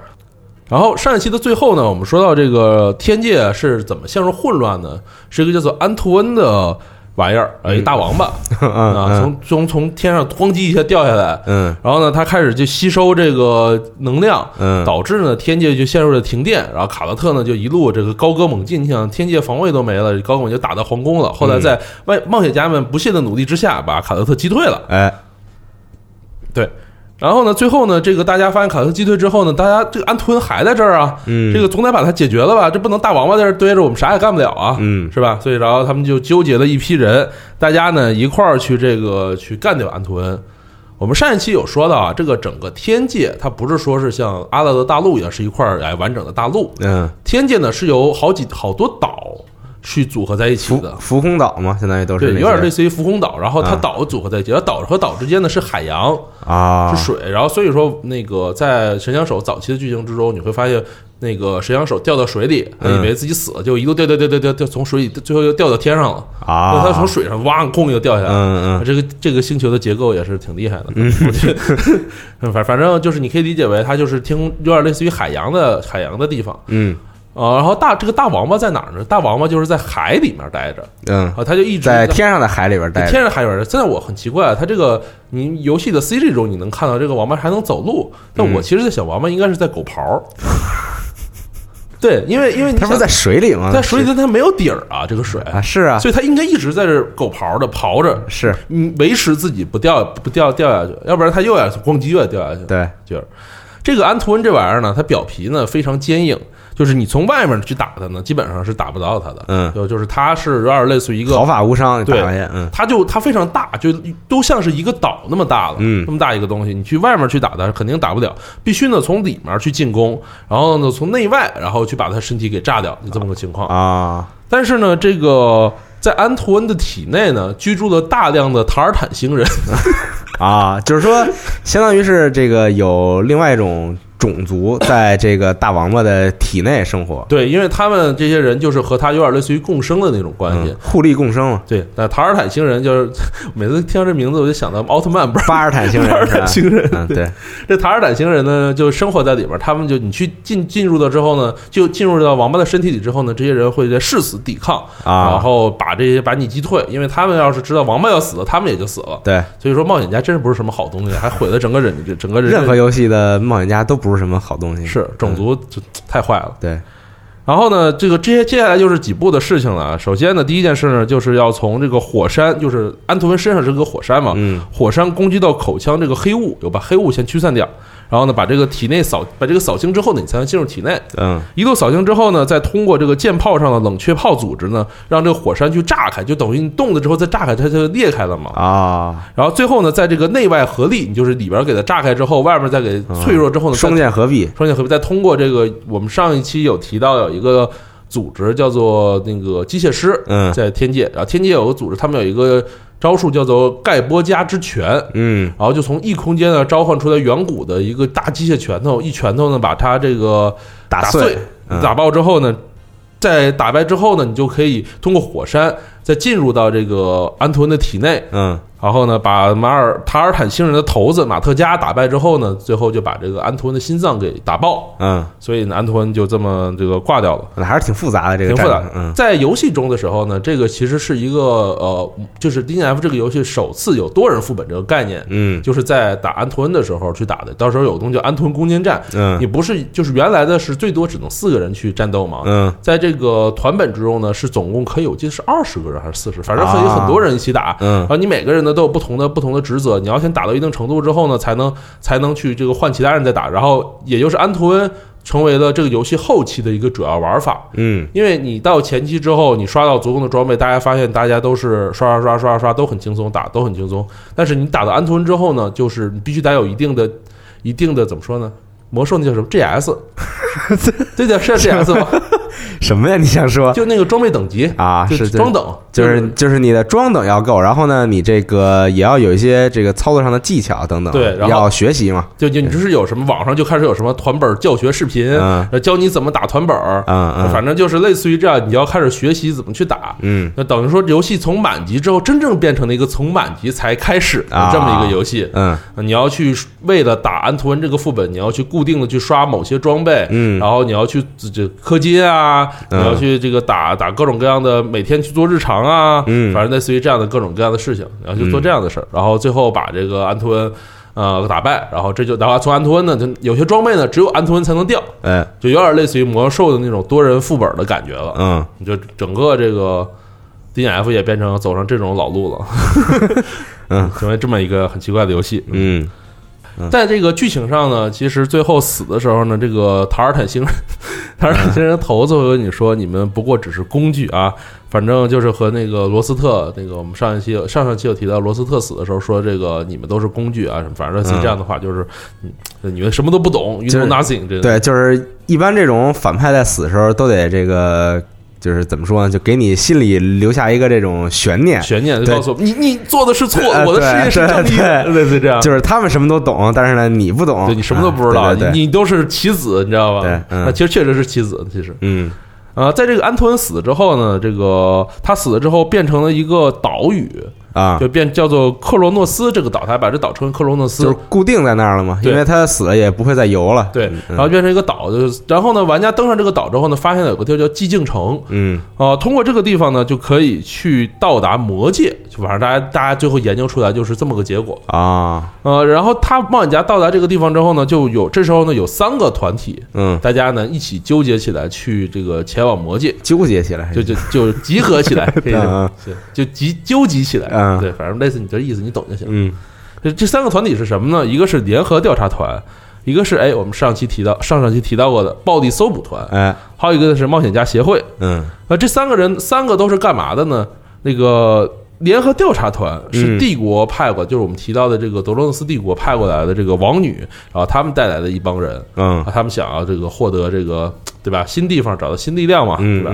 S2: 然后上一期的最后呢，我们说到这个天界是怎么陷入混乱的？是一个叫做安图恩的玩意儿，呃，一大王八。啊，
S3: 嗯。
S2: 从从从天上咣叽一下掉下来，
S3: 嗯。
S2: 然后呢，他开始就吸收这个能量，
S3: 嗯。
S2: 导致呢天界就陷入了停电，然后卡洛特呢就一路这个高歌猛进，你想天界防卫都没了，高歌猛就打到皇宫了。后来在外冒险家们不懈的努力之下，把卡洛特击退了。
S3: 哎。
S2: 对，然后呢，最后呢，这个大家发现卡特击退之后呢，大家这个安图恩还在这儿啊，
S3: 嗯
S2: 这个总得把它解决了吧？这不能大王八在这儿堆着，我们啥也干不了啊，
S3: 嗯
S2: 是吧？所以然后他们就纠结了一批人，大家呢一块儿去这个去干掉安图恩。我们上一期有说到啊，这个整个天界它不是说是像阿拉德大陆一样是一块儿哎完整的大陆，
S3: 嗯，
S2: 天界呢是由好几好多岛去组合在一起的。
S3: 浮空岛嘛，相当于都是
S2: 对，有点类似于浮空岛，然后它
S3: 啊
S2: 岛组合在一起，然后岛和岛之间呢是海洋，
S3: 啊，
S2: 是水，然后所以说那个在神枪手早期的剧情之中，你会发现那个神枪手掉到水里，他
S3: 嗯
S2: 以为自己死了，就一路掉掉掉掉掉掉，从水里最后又掉到天上了。
S3: 啊，
S2: 他从水上哇空又掉下来。
S3: 嗯嗯。
S2: 这个这个星球的结构也是挺厉害的，我觉得，反反正就是你可以理解为它就是天空，有点类似于海洋的海洋的地方。
S3: 嗯
S2: 啊。然后大这个大王八在哪儿呢？大王八就是在海里面待着
S3: 嗯，
S2: 啊，它就一直
S3: 在天上的海里边待着，
S2: 天上海里边。现在我很奇怪，它这个你游戏的 CG 中你能看到这个王八还能走路，但我
S3: 嗯
S2: 其实在想，王八应该是在狗刨。对，因为因为
S3: 它不是在水里吗？
S2: 在水里，但它没有底儿啊，这个水，
S3: 啊，是啊，
S2: 所以它应该一直在这狗刨着刨着，
S3: 是
S2: 嗯，维持自己不掉不掉掉下去，要不然它又要咣叽又要掉下去。
S3: 对，
S2: 就是这个安图恩这玩意儿呢，它表皮呢非常坚硬，就是你从外面去打他呢，基本上是打不到他的。
S3: 嗯。
S2: 就就是他是有点类似于一个
S3: 毫发无伤，
S2: 对
S3: 嗯。
S2: 他就他非常大，就都像是一个岛那么大了，
S3: 嗯。
S2: 那么大一个东西，你去外面去打他肯定打不了，必须呢从里面去进攻，然后呢从内外，然后去把他身体给炸掉，就这么个情况。
S3: 啊，
S2: 但是呢，这个在安图恩的体内呢，居住了大量的塔尔坦星人，
S3: 啊，就是说，相当于是这个有另外一种种族在这个大王八的体内生活，
S2: 对，因为他们这些人就是和他有点类似于共生的那种关系。
S3: 嗯，互利共生嘛。
S2: 对，那塔尔坦星人就是每次听到这名字，我就想到奥特曼，不是
S3: 巴尔坦星人
S2: 巴尔坦星人，
S3: 嗯，对，
S2: 这塔尔坦星人呢，就生活在里边儿。他们就你去进进入了之后呢，就进入到王八的身体里之后呢，这些人会在誓死抵抗，
S3: 啊
S2: 然后把这些把你击退，因为他们要是知道王八要死了，他们也就死了。
S3: 对，
S2: 所以说，冒险家真是不是什么好东西，还毁了整个人整个人
S3: 任何游戏的冒险家都不是什么好东西，
S2: 是种族就太坏了。
S3: 对，
S2: 然后呢，这个这些接下来就是几步的事情了。首先呢，第一件事呢，就是要从这个火山，就是安图文身上这个火山嘛，
S3: 嗯。
S2: 火山攻击到口腔这个黑雾，要把黑雾先驱散掉，然后呢，把这个体内扫，把这个扫清之后呢，你才能进入体内。
S3: 嗯。
S2: 一路扫清之后呢，再通过这个舰炮上的冷却炮组织呢，让这个火山去炸开，就等于你动了之后再炸开，它就裂开了嘛。
S3: 啊，
S2: 然后最后呢，在这个内外合力，你就是里边给它炸开之后，外面再给脆弱之后呢，
S3: 双剑合璧，
S2: 双剑合璧，再通过这个我们上一期有提到有一个组织叫做那个机械师，
S3: 嗯。
S2: 在天界，然后天界有个组织，他们有一个招数叫做盖波加之拳，
S3: 嗯。
S2: 然后就从异空间呢召唤出来远古的一个大机械拳头，一拳头呢把它这个打
S3: 碎，嗯
S2: 打爆之后呢，在打败之后呢，你就可以通过火山再进入到这个安图恩的体内，
S3: 嗯
S2: 然后呢，把马尔塔尔坦星人的头子马特加打败之后呢，最后就把这个安图恩的心脏给打爆，
S3: 嗯，
S2: 所以呢，安图恩就这么这个挂掉了。
S3: 那还是挺复杂的这个
S2: 挺复杂。
S3: 嗯。
S2: 在游戏中的时候呢，这个其实是一个呃，就是 D N F 这个游戏首次有多人副本这个概念，
S3: 嗯。
S2: 就是在打安图恩的时候去打的。到时候有东西叫安图恩攻坚战，你
S3: 嗯
S2: 不是就是原来的是最多只能四个人去战斗嘛？
S3: 嗯。
S2: 在这个团本之中呢，是总共可以，我记得是二十个人还是四十，反正可以很多人一起打。
S3: 嗯。
S2: 然后你每个人呢都有不同的不同的职责，你要先打到一定程度之后呢，才能才能去这个换其他人再打。然后也就是安图恩成为了这个游戏后期的一个主要玩法。
S3: 嗯
S2: 因为你到前期之后，你刷到足够的装备，大家发现大家都是刷刷刷刷刷都很轻松，打都很轻松。但是你打到安图恩之后呢，就是你必须得有一定的、一定的怎么说呢？魔兽那叫什么 GS？这叫是 GS 吗？
S3: 什么呀？你想说
S2: 就那个装备等级
S3: 啊？
S2: 是装等，
S3: 就是就是你的装等要够，然后呢，你这个也要有一些这个操作上的技巧等等，
S2: 对然后
S3: 要学习嘛，
S2: 就就你就是有什么网上就开始有什么团本教学视频，教你怎么打团本儿，
S3: 嗯嗯
S2: 反正就是类似于这样，你要开始学习怎么去打。
S3: 嗯
S2: 那等于说，游戏从满级之后，真正变成了一个从满级才开始的这么一个游戏。
S3: 嗯
S2: 你要去为了打安图恩这个副本，你要去固定的去刷某些装备，
S3: 嗯
S2: 然后你要去这这氪金啊，你
S3: 嗯
S2: 要去这个打打各种各样的，每天去做日常啊，
S3: 嗯
S2: 反正类似于这样的各种各样的事情，然后去做这样的事儿，然后最后把这个安图恩呃打败，然后这就然后从安图恩呢，就有些装备呢只有安图恩才能掉，
S3: 哎
S2: 就有点类似于魔兽的那种多人副本的感觉了，
S3: 嗯。
S2: 就整个这个 D N F 也变成走上这种老路了，
S3: 嗯，
S2: 成为这么一个很奇怪的游戏，
S3: 嗯
S2: 在这个剧情上呢，其实最后死的时候呢，这个塔尔坦星人，塔尔坦星人头子会跟你说，你们不过只是工具啊。反正就是和那个罗斯特，那个我们上一期有上上期有提到罗斯特死的时候说，这个你们都是工具啊什么，反正类似这样的话，就是嗯，你们什么都不懂，you know nothing，这个。
S3: 对，就是一般这种反派在死的时候都得这个就是怎么说呢？就给你心里留下一个这种悬念，
S2: 悬念就告诉我你你做的是错我的世界是正义的，类似这样。
S3: 就是他们什么都懂，但是呢，你不懂，
S2: 对你什么都不知道，
S3: 啊对对对
S2: 你你都是棋子，你知道吧？
S3: 对嗯
S2: 那其实确实是棋子，其实。
S3: 嗯
S2: 呃，在这个安托恩死了之后呢，这个他死了之后变成了一个岛屿，
S3: 啊，
S2: 就变叫做克罗诺斯这个岛，他把这岛称为克罗诺斯。
S3: 就是固定在那儿了嘛，
S2: 对。
S3: 因为他死了也不会再游了，
S2: 对，
S3: 嗯。
S2: 然后变成一个岛，就是然后呢，玩家登上这个岛之后呢，发现了有个地儿叫寂静城，
S3: 嗯。
S2: 啊，通过这个地方呢，就可以去到达魔界，就反正大家大家最后研究出来就是这么个结果。
S3: 啊，
S2: 呃，然后他冒险家到达这个地方之后呢，就有这时候呢有三个团体，
S3: 嗯，
S2: 大家呢一起纠结起来去这个前往魔界，
S3: 纠结起来，
S2: 就就就集合起来，可以这么
S3: 嗯
S2: 是就集纠集起来，
S3: 嗯
S2: 对，反正类似你这意思，你懂就行。
S3: 嗯
S2: 这这三个团体是什么呢？一个是联合调查团，一个是哎我们上期提到上上期提到过的暴力搜捕团，
S3: 哎
S2: 还有一个是冒险家协会。
S3: 嗯
S2: 那，这三个人三个都是干嘛的呢？那个联合调查团是
S3: 嗯
S2: 帝国派过，就是我们提到的这个德罗诺斯帝国派过来的这个王女，然后他们带来的一帮人
S3: 嗯
S2: 啊，他们想要这个获得这个对吧新地方，找到新力量嘛，对吧？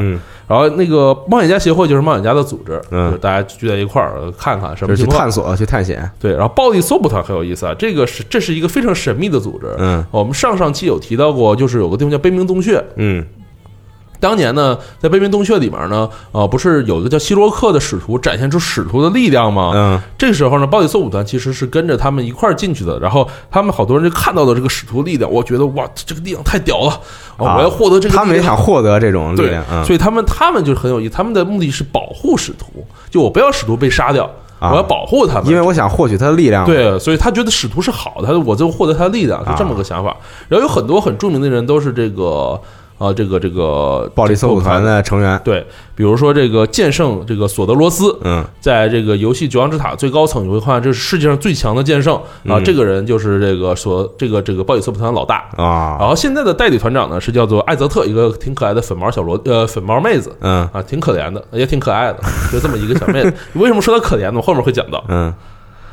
S2: 然后那个冒险家协会就是冒险家的组织，
S3: 嗯
S2: 就是大家聚在一块儿呃看看什
S3: 么去
S2: 么情况。
S3: 探索去探险，
S2: 对，然后暴力搜捕团很有意思啊，这个是这是一个非常神秘的组织。
S3: 嗯
S2: 我们上上期有提到过，就是有个地方叫悲鸣洞穴。
S3: 嗯
S2: 当年呢，在悲鸣洞穴里面呢，呃，不是有一个叫希洛克的使徒展现出使徒的力量吗？
S3: 嗯
S2: 这个时候呢，暴力搜捕团其实是跟着他们一块儿进去的，然后他们好多人就看到了这个使徒力量，我觉得哇，这个力量太屌了，啊、我要获得这个力量。
S3: 他们也想获得这种力
S2: 对
S3: 量，，嗯
S2: 所以他们他们就是很有意思，他们的目的是保护使徒，就我不要使徒被杀掉，
S3: 啊
S2: 我要保护他们，
S3: 因为我想获取他的力量，，
S2: 对，所以他觉得使徒是好的，他我就获得他的力量，就这么个想法。然后有很多很著名的人都是这个啊，这个这个
S3: 暴力搜捕团
S2: 的。
S3: 成员，
S2: 对，比如说这个剑圣这个索德罗斯，
S3: 嗯
S2: 在这个游戏《绝望之塔》最高层，你会看这是世界上最强的剑圣啊，
S3: 嗯
S2: 这个人就是这个索这个这个暴力搜捕团的老大。
S3: 啊
S2: 然后现在的代理团长呢是叫做艾泽特，一个挺可爱的粉毛小罗呃粉毛妹子
S3: 嗯
S2: 啊，挺可怜的，也挺可爱的，就这么一个小妹子。为什么说她可怜呢？我后面会讲到。
S3: 嗯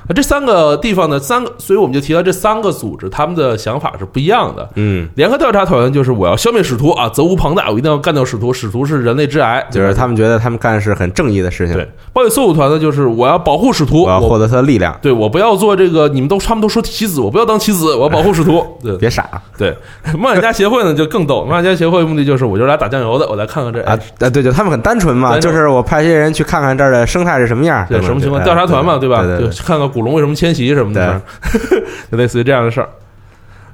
S2: 啊，这三个地方呢，三个，所以我们就提到这三个组织，他们的想法是不一样的。
S3: 嗯，
S2: 联合调查团就是我要消灭使徒啊，责无旁贷，我一定要干掉使徒，使徒是人类之癌，
S3: 就是他们觉得他们干的是很正义的事情，
S2: 对。暴力搜捕团呢，就是我要保护使徒，我
S3: 我要获得他的力量，
S2: 对我不要做这个，你们都他们都说棋子，我不要当棋子，我要保护使徒。对
S3: 别傻
S2: 对，冒险家协会呢就更逗，冒险家协会的目的就是我就是来打酱油的，我来看看这
S3: 啊啊！对，就他们很单纯嘛，就是我派这些人去看看这儿的生态是什么样，
S2: 对什么情况？
S3: 哎
S2: 调查团嘛，对吧？
S3: 对
S2: 看看古龙为什么迁徙什么的，就类似于这样的事儿。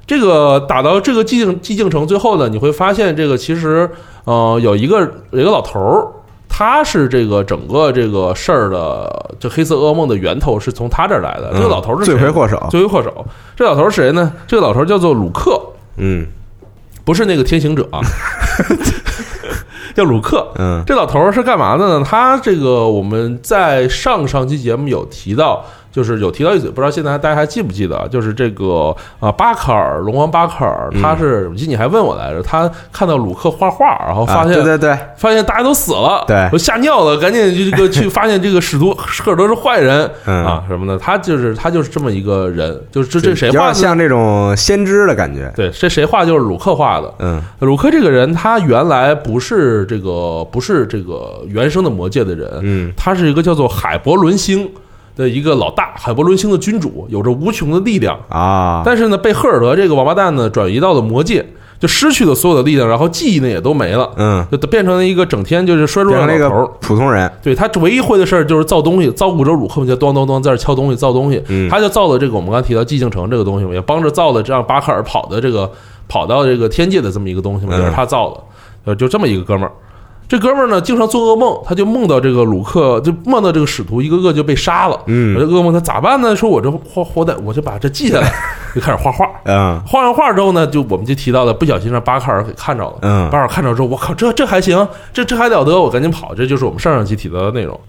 S2: 这个打到这个寂静寂静城最后呢，你会发现这个其实呃有一个有一个老头儿，他是这个整个这个事儿的这黑色噩梦的源头是从他这儿来的。
S3: 嗯
S2: 这个老头儿是谁
S3: 罪魁祸首，
S2: 罪魁祸首。这老头儿是谁呢？这个老头儿叫做鲁克，
S3: 嗯
S2: 不是那个天行者啊，叫鲁克。
S3: 嗯
S2: 这老头儿是干嘛的呢？他这个我们在上上期节目有提到，就是有提到一嘴，不知道现在大家还记不记得啊？就是这个啊，巴卡尔龙王巴卡尔，他是，我记得你还问我来着，他看到鲁克画画，然后发
S3: 啊
S2: 现、
S3: 对对对，
S2: 发现大家都死了，
S3: 对。
S2: 我吓尿了，赶紧就这个去发现这个使徒赫尔德是坏人、
S3: 嗯。
S2: 啊什么的，他就是他就是这么一个人，就是这这谁画的
S3: 像这种先知的感觉，
S2: 对，这谁画就是鲁克画的。
S3: 嗯。
S2: 鲁克这个人，他原来不是这个不是这个原生的魔界的人，
S3: 嗯。
S2: 他是一个叫做海伯伦星的一个老大，海伯伦星的君主，有着无穷的力量。
S3: 啊，
S2: 但是呢，被赫尔德这个王八蛋呢转移到了魔界，就失去了所有的力量，然后记忆呢也都没了，
S3: 嗯，
S2: 就变成了一个整天就是衰弱的老头儿。
S3: 普通人，
S2: 对他唯一会的事儿就是造东西，造物者鲁克们就咚咚咚在这敲东西，造东西。
S3: 嗯
S2: 他就造了这个我们刚才提到寂静城这个东西嘛，也帮着造了这样巴克尔跑的这个跑到这个天界的这么一个东西嘛，
S3: 嗯
S2: 也是他造的。呃，就这么一个哥们儿。这哥们儿呢，经常做噩梦，他就梦到这个鲁克，就梦到这个使徒一个个就被杀了。
S3: 嗯
S2: 我这噩梦他咋办呢？说我这活活的，我就把这记下来，就开始画画。
S3: 嗯
S2: 画完画之后呢，就我们就提到了，不小心让巴卡尔给看着了。
S3: 嗯
S2: 巴卡尔看着之后，我靠，这这还行，这这还了得，我赶紧跑。这就是我们上上期提到的内容。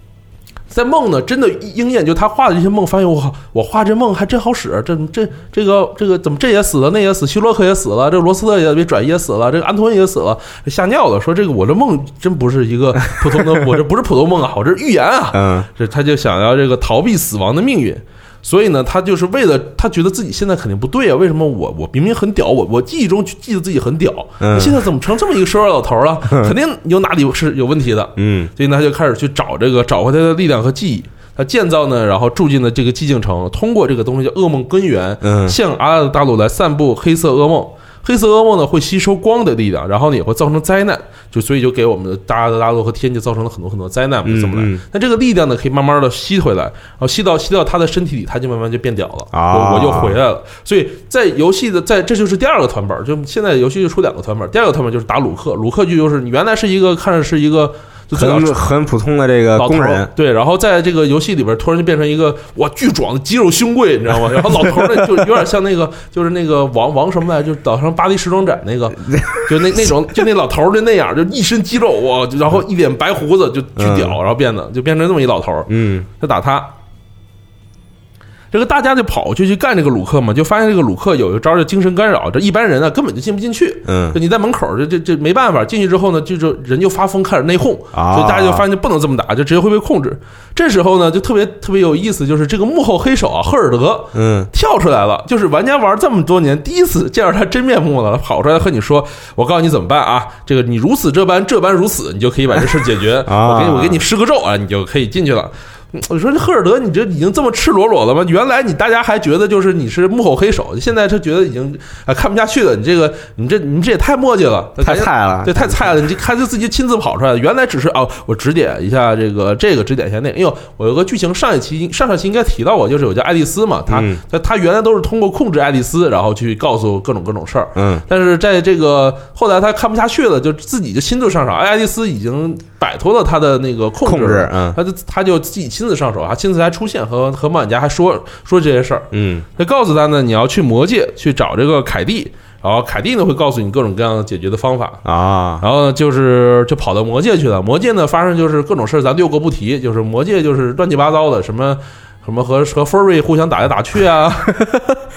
S2: 在梦呢，真的应验，就他画的这些梦，发现我，我画这梦还真好使。这这这个这个怎么这也死了，那也死，希洛克也死了，这罗斯特也被转移也死了，这个安托恩也死了，吓尿了。说这个我这梦真不是一个普通的，我这不是普通梦啊，我这是预言啊。
S3: 嗯
S2: 这他就想要这个逃避死亡的命运，所以呢，他就是为了他觉得自己现在肯定不对啊，为什么我我明明很屌，我我记忆中记得自己很屌，
S3: 嗯
S2: 现在怎么成这么一个瘦弱老头了？肯定有哪里是有问题的。
S3: 嗯
S2: 所以呢，他就开始去找这个找回他的力量和记忆。他建造呢，然后住进了这个寂静城，通过这个东西叫噩梦根源，
S3: 嗯
S2: 向阿拉的大陆来散布黑色噩梦。黑色噩梦呢会吸收光的力量，然后呢也会造成灾难，就所以就给我们的大阿拉大陆和天界造成了很多很多灾难，就这么来。那这个力量呢可以慢慢的吸回来，然后吸到吸到他的身体里，他就慢慢就变屌了，
S3: 啊
S2: 我我就回来了。所以在游戏的在这就是第二个团本，就现在游戏就出两个团本，第二个团本就是打鲁克，鲁克就就是你原来是一个看着是一个就最早
S3: 很很普通的这个工人，
S2: 对，然后在这个游戏里边突然就变成一个哇巨壮的肌肉胸贵，你知道吗？然后老头儿呢就有点像那个就是那个王王什么来，就是岛上巴黎时装展那个，就那那种就那老头儿就那样，就一身肌肉哇，然后一脸白胡子就巨屌，
S3: 嗯。
S2: 然后变得就变成这么一老头儿，
S3: 嗯。
S2: 就打他。这个大家就跑就去干这个鲁克嘛，就发现这个鲁克有一招叫精神干扰，这一般人呢根本就进不进去。
S3: 嗯
S2: 就你在门口，这这这没办法，进去之后呢，就就人就发疯，开始内讧，
S3: 啊
S2: 所以大家就发现就不能这么打，就直接会被控制。这时候呢，就特别特别有意思，就是这个幕后黑手啊，赫尔德
S3: 嗯
S2: 跳出来了，就是玩家玩这么多年第一次见到他真面目了，跑出来和你说：“我告诉你怎么办啊，这个你如此这般，这般如此，你就可以把这事解决。
S3: 啊
S2: 我给你我给你施个咒啊，你就可以进去了。”嗯我说这赫尔德，你这已经这么赤裸裸了吗？原来你大家还觉得就是你是幕后黑手，现在他觉得已经啊看不下去了。你这个你这你这也太磨叽了，
S3: 太菜了
S2: 对，太菜了！你这看就自己亲自跑出来的，原来只是哦，我指点一下这个这个，指点一下那个。因为我有个剧情上一期上上期应该提到过，就是有叫爱丽丝嘛，她
S3: 嗯
S2: 她她原来都是通过控制爱丽丝，然后去告诉各种各种事儿。
S3: 嗯
S2: 但是在这个后来他看不下去了，就自己就亲自上场。爱丽丝已经摆脱了他的那个控制
S3: 嗯
S2: 他就他就自己亲自上手，还亲自还出现和和曼家还说说这些事儿。
S3: 嗯
S2: 他告诉他呢，你要去魔界去找这个凯蒂，然后凯蒂呢会告诉你各种各样的解决的方法。
S3: 啊
S2: 然后呢，就是就跑到魔界去了。魔界呢，发生就是各种事儿，咱略过不提。就是魔界就是乱七八糟的，什么什么和和 Furry 互相打来打去啊，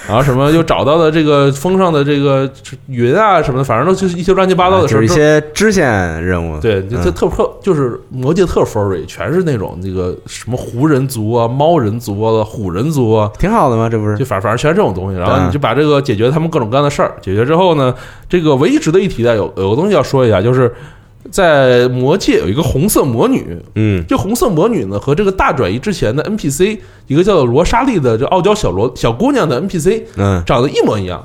S2: 然 后什么又找到了这个风上的这个云啊什么的，反正都就是一些乱七八糟的事儿。
S3: 就是一些支线任务，
S2: 对，就特
S3: 嗯。
S2: 特特就是魔界特 Furry，全是那种那个什么狐人族啊、猫人族啊、虎人族啊，
S3: 挺好的嘛，这不
S2: 是？就反反正全是这种东西，然后
S3: 嗯。
S2: 你就把这个解决他们各种各样的事儿，解决之后呢，这个唯一值得一提的有有个东西要说一下，就是在魔界有一个红色魔女，
S3: 嗯。
S2: 这红色魔女呢和这个大转移之前的 NPC 一个叫做罗莎莉的这傲娇小罗小姑娘的 NPC
S3: 嗯，
S2: 长得一模一样，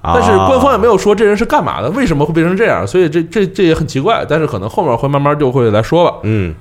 S3: 啊。
S2: 但是官方也没有说这人是干嘛的，为什么会变成这样，所以这这这也很奇怪，但是可能后面会慢慢就会来说吧。
S3: 嗯。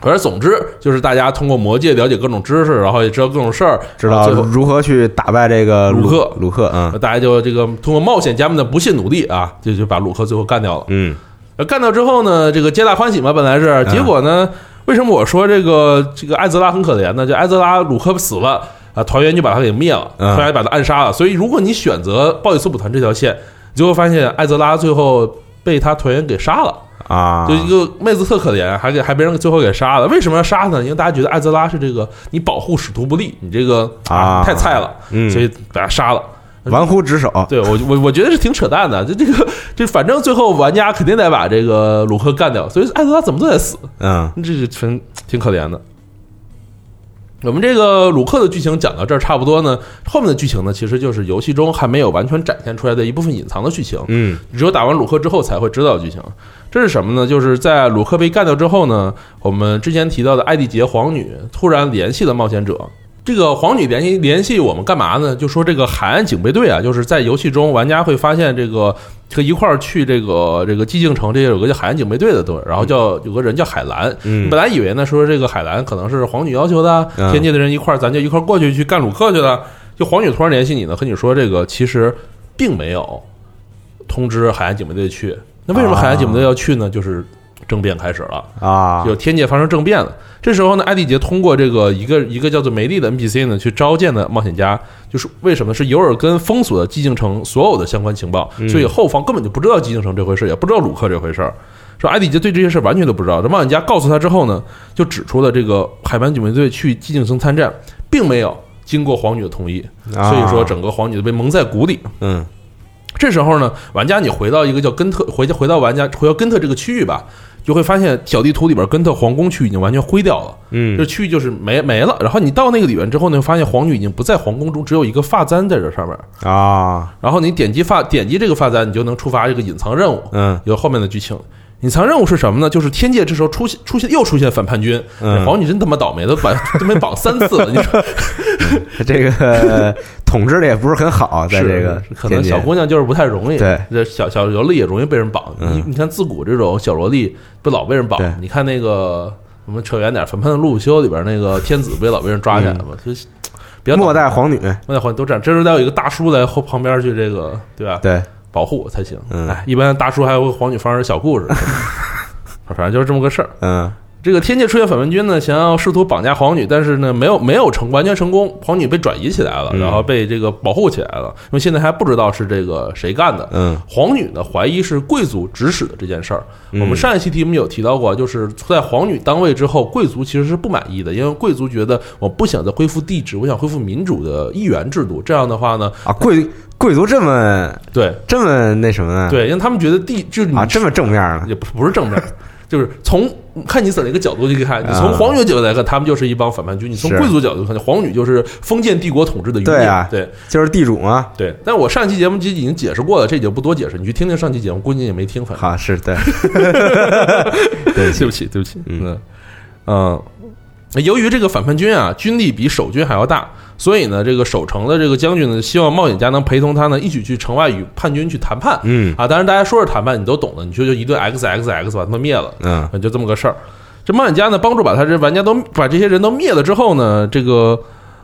S2: 反正总之就是大家通过魔界了解各种知识，然后也知道各种事儿，
S3: 知道如何去打败这个
S2: 鲁克。
S3: 鲁克，嗯。
S2: 大家就这个通过冒险家们的不懈努力啊，就就把鲁克最后干掉了。
S3: 嗯
S2: 呃干掉之后呢，这个皆大欢喜嘛，本来是，
S3: 嗯
S2: 结果呢，为什么我说这个这个艾泽拉很可怜呢？就艾泽拉鲁克死了啊，团员就把他给灭了，
S3: 嗯
S2: 团员把他暗杀了。所以如果你选择鲍里斯普团这条线，你就会发现艾泽拉最后被他团员给杀了。
S3: 啊，
S2: 就一个妹子特可怜，还给还被人最后给杀了。为什么要杀呢？因为大家觉得艾泽拉是这个你保护使徒不利，你这个
S3: 啊
S2: 太菜了，
S3: 嗯
S2: 所以把他杀了。
S3: 玩忽职守，
S2: 对我我我觉得是挺扯淡的，就这个这反正最后玩家肯定得把这个鲁克干掉，所以艾泽拉怎么都得死，
S3: 嗯
S2: 这是挺挺可怜的。我们这个鲁克的剧情讲到这儿差不多呢，后面的剧情呢，其实就是游戏中还没有完全展现出来的一部分隐藏的剧情。
S3: 嗯
S2: 只有打完鲁克之后才会知道剧情。这是什么呢？就是在鲁克被干掉之后呢，我们之前提到的艾蒂杰皇女突然联系了冒险者。这个皇女联系联系我们干嘛呢？就说这个海岸警备队啊，就是在游戏中玩家会发现这个这一块儿去这个这个寂静城，这有个叫海岸警备队的队，然后叫有个人叫海兰。
S3: 嗯
S2: 本来以为呢说这个海兰可能是皇女要求的，
S3: 嗯
S2: 天界的人一块儿咱就一块儿过去去干鲁克去了。就皇女突然联系你呢，和你说这个其实并没有通知海岸警备队去。那为什么海岸警备队要去呢？就是政变开始了，
S3: 啊
S2: 有天界发生政变了。这时候呢，艾迪杰通过这个一个一个叫做梅丽的 NPC 呢，去召见的冒险家，就是为什么是尤尔根封锁了寂静城所有的相关情报，所以后方根本就不知道寂静城这回事，也不知道鲁克这回事儿。说艾迪杰对这些事完全都不知道。这冒险家告诉他之后呢，就指出了这个海湾警备队去寂静城参战，并没有经过皇女的同意，
S3: 啊
S2: 所以说整个皇女都被蒙在鼓里。
S3: 嗯
S2: 这时候呢，玩家你回到一个叫根特，回回到玩家回到根特这个区域吧，就会发现小地图里边跟特皇宫区已经完全灰掉了，
S3: 嗯
S2: 这区域就是没没了。然后你到那个里边之后呢，发现皇女已经不在皇宫中，只有一个发簪在这上面。
S3: 啊，
S2: 然后你点击发点击这个发簪，你就能触发这个隐藏任务，
S3: 嗯
S2: 有后面的剧情。隐藏任务是什么呢？就是天界这时候出现出现又出现反叛军，
S3: 嗯
S2: 皇女真他妈倒霉，都把都没绑三次了。你说
S3: 这个 统治的也不是很好，在这个
S2: 可能小姑娘就是不太容易，
S3: 对，
S2: 这小小萝莉也容易被人绑。
S3: 嗯
S2: 你你看自古这种小萝莉不老被人绑？你看那个我们扯远点，《反叛的路不修》里边那个天子不也老被人抓起来吗？就是比较
S3: 末代皇女，
S2: 末代皇女都这样，这时候得有一个大叔在后旁边去这个对吧？
S3: 对，
S2: 保护才行。
S3: 嗯
S2: 哎，一般大叔还有个皇女发生小故事，反正就是这么个事儿。
S3: 嗯
S2: 这个天界出现反叛军呢，想要试图绑架皇女，但是呢，没有没有成完全成功，皇女被转移起来了，
S3: 嗯
S2: 然后被这个保护起来了，因为现在还不知道是这个谁干的。
S3: 嗯
S2: 皇女呢怀疑是贵族指使的这件事儿。
S3: 嗯
S2: 我们上一期题目有提到过，就是在皇女当位之后，贵族其实是不满意的，因为贵族觉得我不想再恢复帝制，我想恢复民主的议员制度。这样的话呢，
S3: 啊，贵贵族这么
S2: 对
S3: 这么那什么呢？
S2: 对，因为他们觉得帝就是
S3: 啊，这么正面了？
S2: 也不不是正面，就是从看你从哪个角度去看，你
S3: 啊
S2: 从皇女的角度来看，他们就是一帮反叛军；你从贵族角度看，皇女就是封建帝国统治的余孽。
S3: 对啊
S2: 对
S3: 就是地主嘛。
S2: 对。但我上期节目就已经解释过了，这就不多解释，你去听听上期节目，估计你也没听，反正。
S3: 好，是 对，对
S2: 对不起，对不起，
S3: 嗯
S2: 嗯嗯。由于这个反叛军啊，军力比守军还要大，所以呢，这个守城的这个将军呢，希望冒险家能陪同他呢，一起去城外与叛军去谈判。
S3: 嗯
S2: 啊，当然大家说是谈判，你都懂的，你说就一顿 X X X 把他们灭了，
S3: 嗯
S2: 就这么个事儿。这冒险家呢，帮助把他这玩家都把这些人都灭了之后呢，这个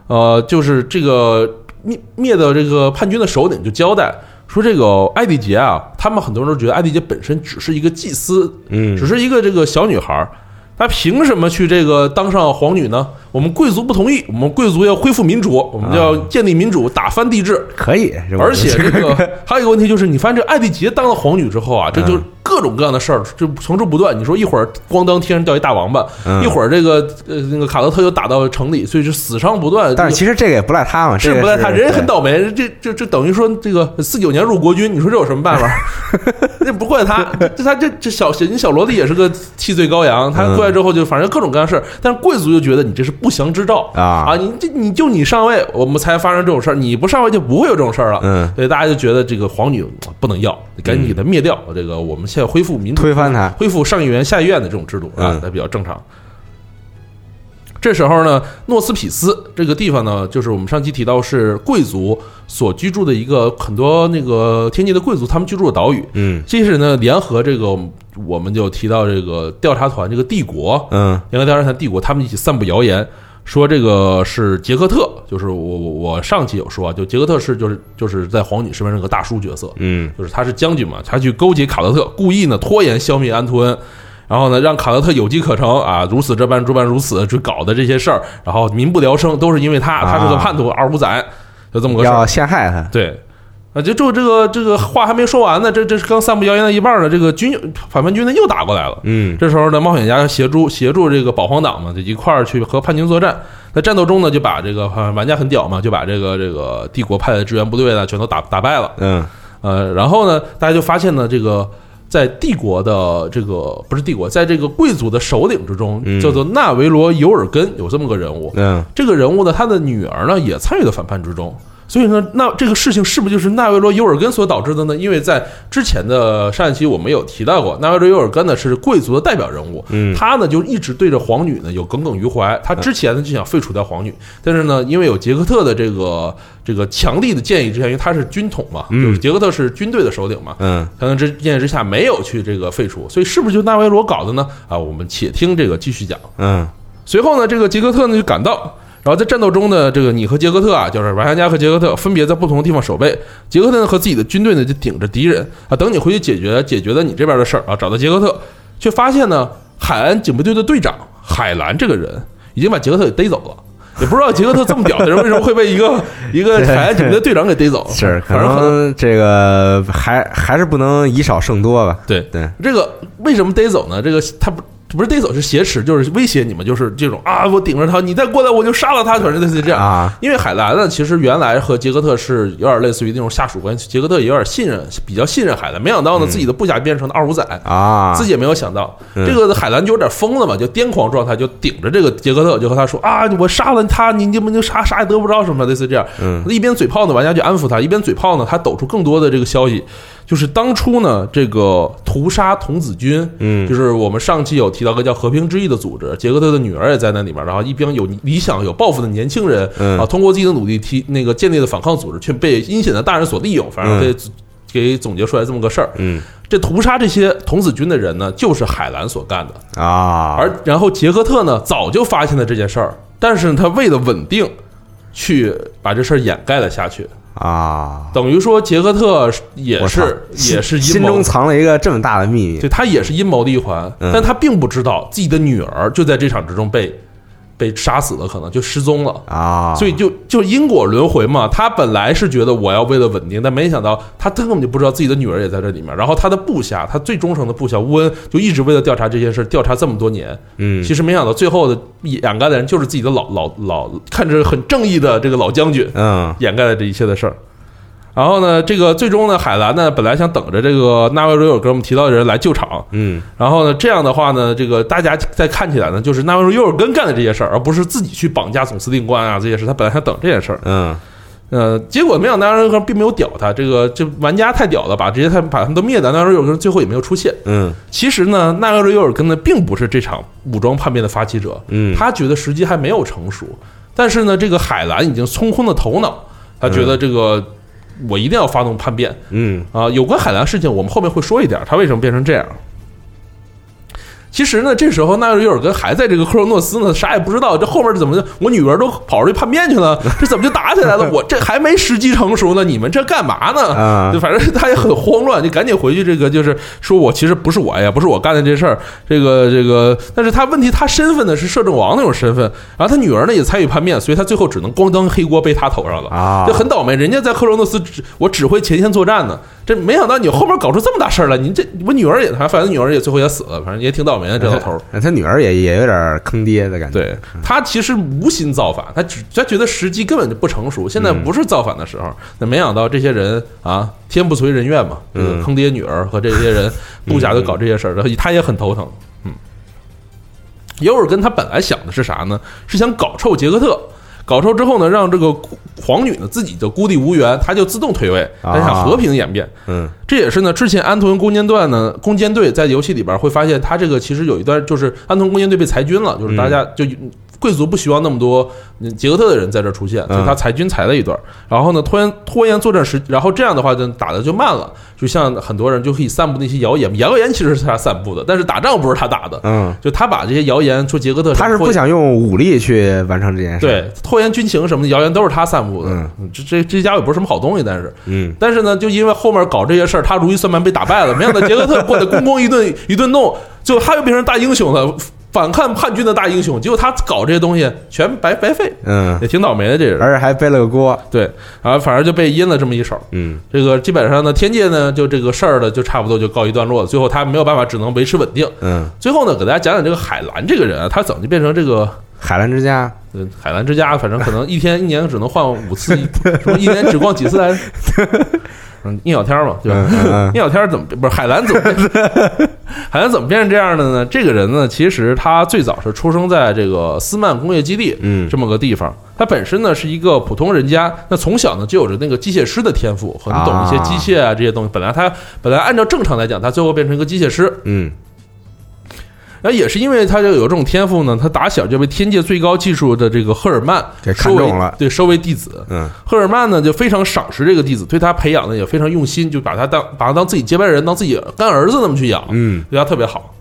S2: 呃，就是这个灭灭的这个叛军的首领就交代说，这个艾迪杰啊，他们很多人都觉得艾迪杰本身只是一个祭司，
S3: 嗯
S2: 只是一个这个小女孩儿，她凭什么去这个当上皇女呢？我们贵族不同意，我们贵族要恢复民主，我们要建立民主，打翻帝制。
S3: 可以，
S2: 而且这个 还有一个问题就是，你发现这艾迪杰当了皇女之后啊，这就各种各样的事儿就层出不穷。你说一会儿咣当天上掉一大王八，
S3: 嗯
S2: 一会儿这个呃那个卡洛特又打到城里，所以就死伤不断。
S3: 但是其实这个也不赖他嘛，这个
S2: 是不赖他，人也很倒霉。这这这等于说这个四九年入国军，你说这有什么办法？那不怪他，这他这这小小小萝莉也是个替罪羔羊。他
S3: 嗯
S2: 过来之后就反正各种各样事儿，但是贵族就觉得你这是不祥之兆
S3: 啊
S2: 啊！你这你就你上位，我们才发生这种事儿，你不上位就不会有这种事儿了。
S3: 嗯
S2: 所以大家就觉得这个皇女不能要，赶紧给他灭掉。这个我们现在恢复民主，
S3: 推翻它，
S2: 恢复上议院下议院的这种制度啊
S3: 嗯，
S2: 那比较正常。这时候呢，诺斯匹斯这个地方呢，就是我们上期提到是贵族所居住的一个很多那个天界的贵族他们居住的岛屿。
S3: 嗯
S2: 这是呢，联合这个我们就提到这个调查团这个帝国，
S3: 嗯
S2: 联合调查团帝国，他们一起散布谣言，说这个是杰克特，就是我我我上期有说啊，就杰克特是就是就是在皇女身边那个大叔角色，
S3: 嗯。
S2: 就是他是将军嘛，他去勾结卡德特，故意呢拖延消灭安图恩，然后呢让卡德特有机可乘啊，如此这般，这般如此，去搞的这些事儿，然后民不聊生，都是因为他，他是个叛徒，二五仔，就这么个事儿。
S3: 要。陷害他，
S2: 对，啊，就就这个这个话还没说完呢，这这是刚散布谣言的一半呢，这个军反叛军呢又打过来了。
S3: 嗯
S2: 这时候呢，冒险家协助协助这个保皇党嘛，就一块儿去和叛军作战。在战斗中呢，就把这个呃玩家很屌嘛，就把这个这个帝国派的支援部队呢全都打打败了。
S3: 嗯
S2: 呃，然后呢，大家就发现呢，这个在帝国的这个不是帝国，在这个贵族的首领之中，
S3: 嗯
S2: 叫做纳维罗尤尔根，有这么个人物。
S3: 嗯
S2: 这个人物呢，他的女儿呢也参与了反叛之中。所以呢，那这个事情是不是就是纳维罗尤尔根所导致的呢？因为在之前的上一期我们有提到过，纳维罗尤尔根呢是贵族的代表人物，
S3: 嗯
S2: 他呢就一直对着皇女呢有耿耿于怀。他之前呢就想废除掉皇女，但是呢，因为有杰克特的这个这个强力的建议之下，因为他是军统嘛，
S3: 嗯
S2: 就是杰克特是军队的首领嘛，
S3: 嗯
S2: 他的之建议之下没有去这个废除，所以是不是就纳维罗搞的呢？啊，我们且听这个继续讲。
S3: 嗯
S2: 随后呢，这个杰克特呢就赶到，然后在战斗中呢，这个你和杰克特啊，就是玩家和杰克特分别在不同的地方守备。杰克特呢和自己的军队呢就顶着敌人啊，等你回去解决解决了你这边的事儿啊，找到杰克特，却发现呢，海岸警备队的队长海兰这个人已经把杰克特给逮走了。也不知道杰克特这么屌的人为什么会被一个一个海岸警备队队长给逮走？
S3: 是，可
S2: 能
S3: 这个还还是不能以少胜多吧。
S2: 对
S3: 对，
S2: 这个为什么逮走呢？这个他不不是逮走是挟持，就是威胁你们，就是这种啊，我顶着他，你再过来我就杀了他，反正类似于这样。
S3: 啊，
S2: 因为海兰呢，其实原来和杰克特是有点类似于那种下属关系，杰克特也有点信任，比较信任海兰。没想到呢，自己的部下变成了二五仔，
S3: 啊，
S2: 自己也没有想到，
S3: 嗯
S2: 这个海兰就有点疯了嘛，就癫狂状态，就顶着这个杰克特，就和他说啊，我杀了他，你你们就啥啥也得不着什么，类似这样。
S3: 嗯
S2: 一边嘴炮呢，玩家就安抚他；一边嘴炮呢，他抖出更多的这个消息，就是当初呢，这个屠杀童子军，
S3: 嗯
S2: 就是我们上期有提到个叫和平之翼的组织，杰克特的女儿也在那里面，然后一帮有理想、有抱负的年轻人
S3: 嗯
S2: 啊，通过自己的努力提那个建立的反抗组织，却被阴险的大人所利用，反正给、给总结出来这么个事儿。
S3: 嗯
S2: 这屠杀这些童子军的人呢，就是海兰所干的。
S3: 啊，
S2: 而然后杰克特呢，早就发现了这件事儿，但是他为了稳定，去把这事儿掩盖了下去。
S3: 啊，
S2: 等于说，杰克特也是也是阴谋。
S3: 心中，藏了一个这么大的秘密。
S2: 对他也是阴谋的一环，
S3: 嗯。
S2: 但他并不知道自己的女儿就在这场之中被被杀死了，可能就失踪了。
S3: 啊，
S2: 所以就就因果轮回嘛，他本来是觉得我要为了稳定，但没想到他根本就不知道自己的女儿也在这里面。然后他的部下，他最忠诚的部下乌恩，就一直为了调查这件事，调查这么多年。
S3: 嗯
S2: 其实没想到最后的掩盖的人就是自己的老老老看着很正义的这个老将军，
S3: 嗯
S2: 掩盖了这一切的事儿。然后呢，这个最终呢，海兰呢本来想等着这个纳维瑞尔给我们提到的人来救场，
S3: 嗯。
S2: 然后呢，这样的话呢，这个大家再看起来呢，就是纳维瑞尔根干的这些事儿，而不是自己去绑架总司令官啊这些事。他本来想等这件事儿，
S3: 嗯。
S2: 呃，结果没想到纳维瑞尔并没有屌他，这个这玩家太屌了，把这些他把他们都灭了，纳维瑞尔根最后也没有出现。
S3: 嗯。
S2: 其实呢，纳维瑞尔根呢并不是这场武装叛变的发起者，
S3: 嗯。
S2: 他觉得时机还没有成熟，但是呢，这个海兰已经冲昏了头脑，他觉得这个我一定要发动叛变
S3: 嗯
S2: 啊。有关海南事情，我们后面会说一点，他为什么变成这样。其实呢，这时候纳瑞尔根还在这个克罗诺斯呢，啥也不知道。这后面怎么就我女儿都跑出去叛变去了？这怎么就打起来了？我这还没时机成熟呢，你们这干嘛呢？
S3: 啊
S2: 就反正他也很慌乱，就赶紧回去。这个就是说我其实不是我呀，不是我干的这事儿。这个这个，但是他问题他身份呢是摄政王那种身份，然后他女儿呢也参与叛变，所以他最后只能咣当黑锅背他头上了
S3: 啊
S2: 就很倒霉。人家在克罗诺斯指我指挥前线作战呢，这没想到你后面搞出这么大事儿来。你这我女儿也，反正女儿也最后也死了，反正也挺倒霉的这老头儿。
S3: 他女儿也也有点坑爹的感觉，
S2: 对他其实无心造反，他只他觉得时机根本就不成熟，现在不是造反的时候。那没想到这些人啊，天不遂人愿嘛，这个
S3: 嗯
S2: 坑爹女儿和这些人部下都搞这些事儿，然后他也很头疼。嗯，尤尔根他本来想的是啥呢？是想搞臭杰克特。搞臭之后呢，让这个皇女呢自己就孤立无援，她就自动退位，她想和平演变。
S3: 嗯
S2: 这也是呢，之前安屯攻坚段呢，攻坚队在游戏里边会发现，他这个其实有一段就是安屯攻坚队被裁军了，就是大家就贵族不希望那么多嗯杰克特的人在这儿出现，所以他裁军裁了一段。然后呢，拖延拖延作战时，然后这样的话就打的就慢了，就像很多人就可以散布那些谣言，谣言其实是他散布的，但是打仗不是他打的，
S3: 嗯，
S2: 就他把这些谣言说杰克特
S3: 他是不想用武力去完成这件事，，
S2: 对拖延军情什么的谣言都是他散布的，
S3: 嗯
S2: 这这这家伙也不是什么好东西，但是。
S3: 嗯
S2: 但是呢，就因为后面搞这些事儿，他如意算盘被打败了。没想到杰克特过来 咣咣一顿一顿弄，最后他又变成大英雄了，反抗叛军的大英雄。结果他搞这些东西全白白费，
S3: 嗯，
S2: 也挺倒霉的这人。
S3: 而且还背了个锅，
S2: 对，然后反而就被阴了这么一手。
S3: 嗯
S2: 这个基本上呢，天界呢就这个事儿呢，就差不多就告一段落了。最后他没有办法，只能维持稳定。
S3: 嗯，
S2: 最后呢，给大家讲讲这个海兰这个人啊，他怎么就变成这个
S3: 海澜之家，
S2: 嗯，海澜之家，反正可能一天一年只能换五次，什么一年只逛几次来着？嗯，聂小天嘛，对吧？聂小天怎么不是海兰怎么变？海兰怎么变成这样的呢？这个人呢，其实他最早是出生在这个斯曼工业基地，
S3: 嗯
S2: 这么个地方。他本身呢是一个普通人家，那从小呢就有着那个机械师的天赋，很懂一些机械啊这些东西。本来他本来按照正常来讲，他最后变成一个机械师，
S3: 嗯
S2: 然后也是因为他这个有这种天赋呢，他打小就被天界最高技术的这个赫尔曼
S3: 给看
S2: 收为
S3: 中了
S2: 对，收为弟子。
S3: 嗯
S2: 赫尔曼呢就非常赏识这个弟子，对他培养的也非常用心，就把他当把他当自己接班人，当自己干儿子那么去养，
S3: 嗯
S2: 对他特别好。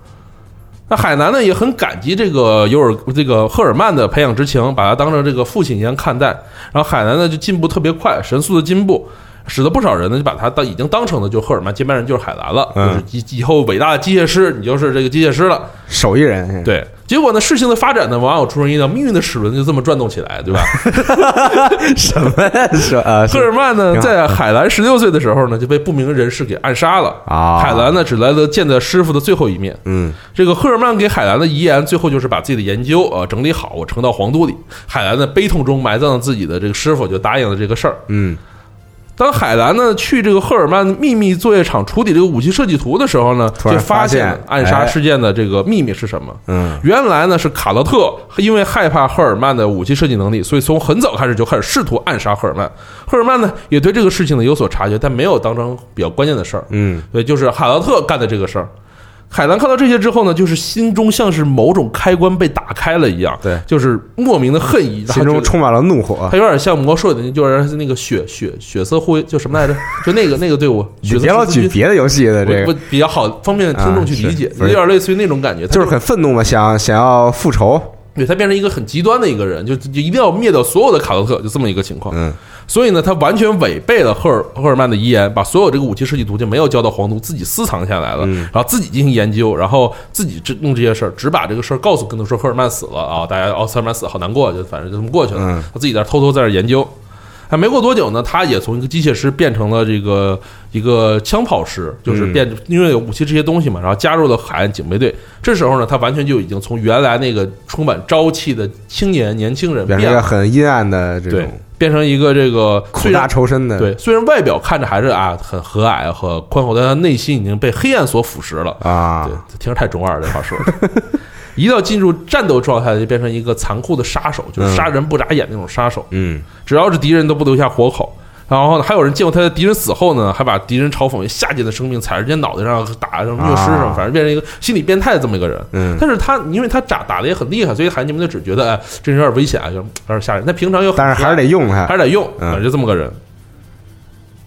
S2: 那海南呢也很感激这个尤尔这个赫尔曼的培养之情，把他当成这个父亲一样看待。然后海南呢就进步特别快，神速的进步，使得不少人呢就把他当已经当成了就赫尔曼接班人就是海兰了，
S3: 嗯
S2: 就是以以后伟大的机械师，你就是这个机械师了。
S3: 手艺人，，
S2: 对，结果呢，事情的发展呢，往往有出人意料，命运的齿轮就这么转动起来，对吧？
S3: 什么呀？是啊，
S2: 赫尔曼呢，在海兰十六岁的时候呢，就被不明人士给暗杀了。
S3: 啊，
S2: 海兰呢，只来得见的师傅的最后一面。
S3: 嗯
S2: 这个赫尔曼给海兰的遗言，最后就是把自己的研究呃整理好，我呈到皇都里。海兰呢，悲痛中埋葬了自己的这个师傅，就答应了这个事儿。
S3: 嗯
S2: 当海兰呢去这个赫尔曼秘密作业场处理这个武器设计图的时候呢，就发
S3: 发现
S2: 暗杀
S3: 哎
S2: 事件的这个秘密是什么？
S3: 嗯
S2: 原来呢是卡洛特因为害怕赫尔曼的武器设计能力，所以从很早开始就开始试图暗杀赫尔曼。赫尔曼呢也对这个事情呢有所察觉，但没有当成比较关键的事儿。
S3: 嗯
S2: 对，就是卡洛特干的这个事儿。海兰看到这些之后呢，就是心中像是某种开关被打开了一样，
S3: 对
S2: 就是莫名的恨意，
S3: 心中充满了怒火
S2: 他。有点像魔兽的，就是那个血血血色护卫，叫什么来着？就那个那个队伍，
S3: 别老举别的游戏的这个
S2: 我我，比较好，方便听众去理解，有点类似于那种感觉，
S3: 就是很愤怒嘛，想想要复仇。
S2: 对他变成一个很极端的一个人，就就一定要灭掉所有的卡洛特，就这么一个情况。
S3: 嗯
S2: 所以呢，他完全违背了赫尔赫尔曼的遗言，把所有这个武器设计图就没有交到皇都，自己私藏下来了，
S3: 嗯
S2: 然后自己进行研究，然后自己这弄这些事儿，只把这个事儿告诉跟他说赫尔曼死了啊，大家哦，赫尔曼死好难过，就反正就这么过去了。
S3: 嗯
S2: 他自己在偷偷在这研究。还没过多久呢，他也从一个机械师变成了这个一个枪炮师，就是
S3: 嗯
S2: 变，因为有武器这些东西嘛，然后加入了海岸警备队。这时候呢，他完全就已经从原来那个充满朝气的青年年轻人
S3: 变成一个，很阴暗的这
S2: 对
S3: 种，
S2: 变成一个这个
S3: 苦大仇深的。
S2: 对，虽然外表看着还是啊很和蔼和宽厚，但他内心已经被黑暗所腐蚀了。
S3: 啊
S2: 对，，听着太中二了，这话说的。一到进入战斗状态，就变成一个残酷的杀手，就是杀人不眨眼那种杀手。
S3: 嗯
S2: 只要是敌人都不留下活口。然后呢，还有人见过他的敌人死后呢，还把敌人嘲讽为下贱的生命，踩着人家脑袋上打上虐尸什么，
S3: 啊
S2: 反正变成一个心理变态的这么一个人。
S3: 嗯
S2: 但是他因为他打打的也很厉害，所以孩子们就只觉得哎，这人有点危险啊，有点吓人。但平常又
S3: 但是还是得用他
S2: 还。是得用，
S3: 嗯
S2: 反正就这么个人。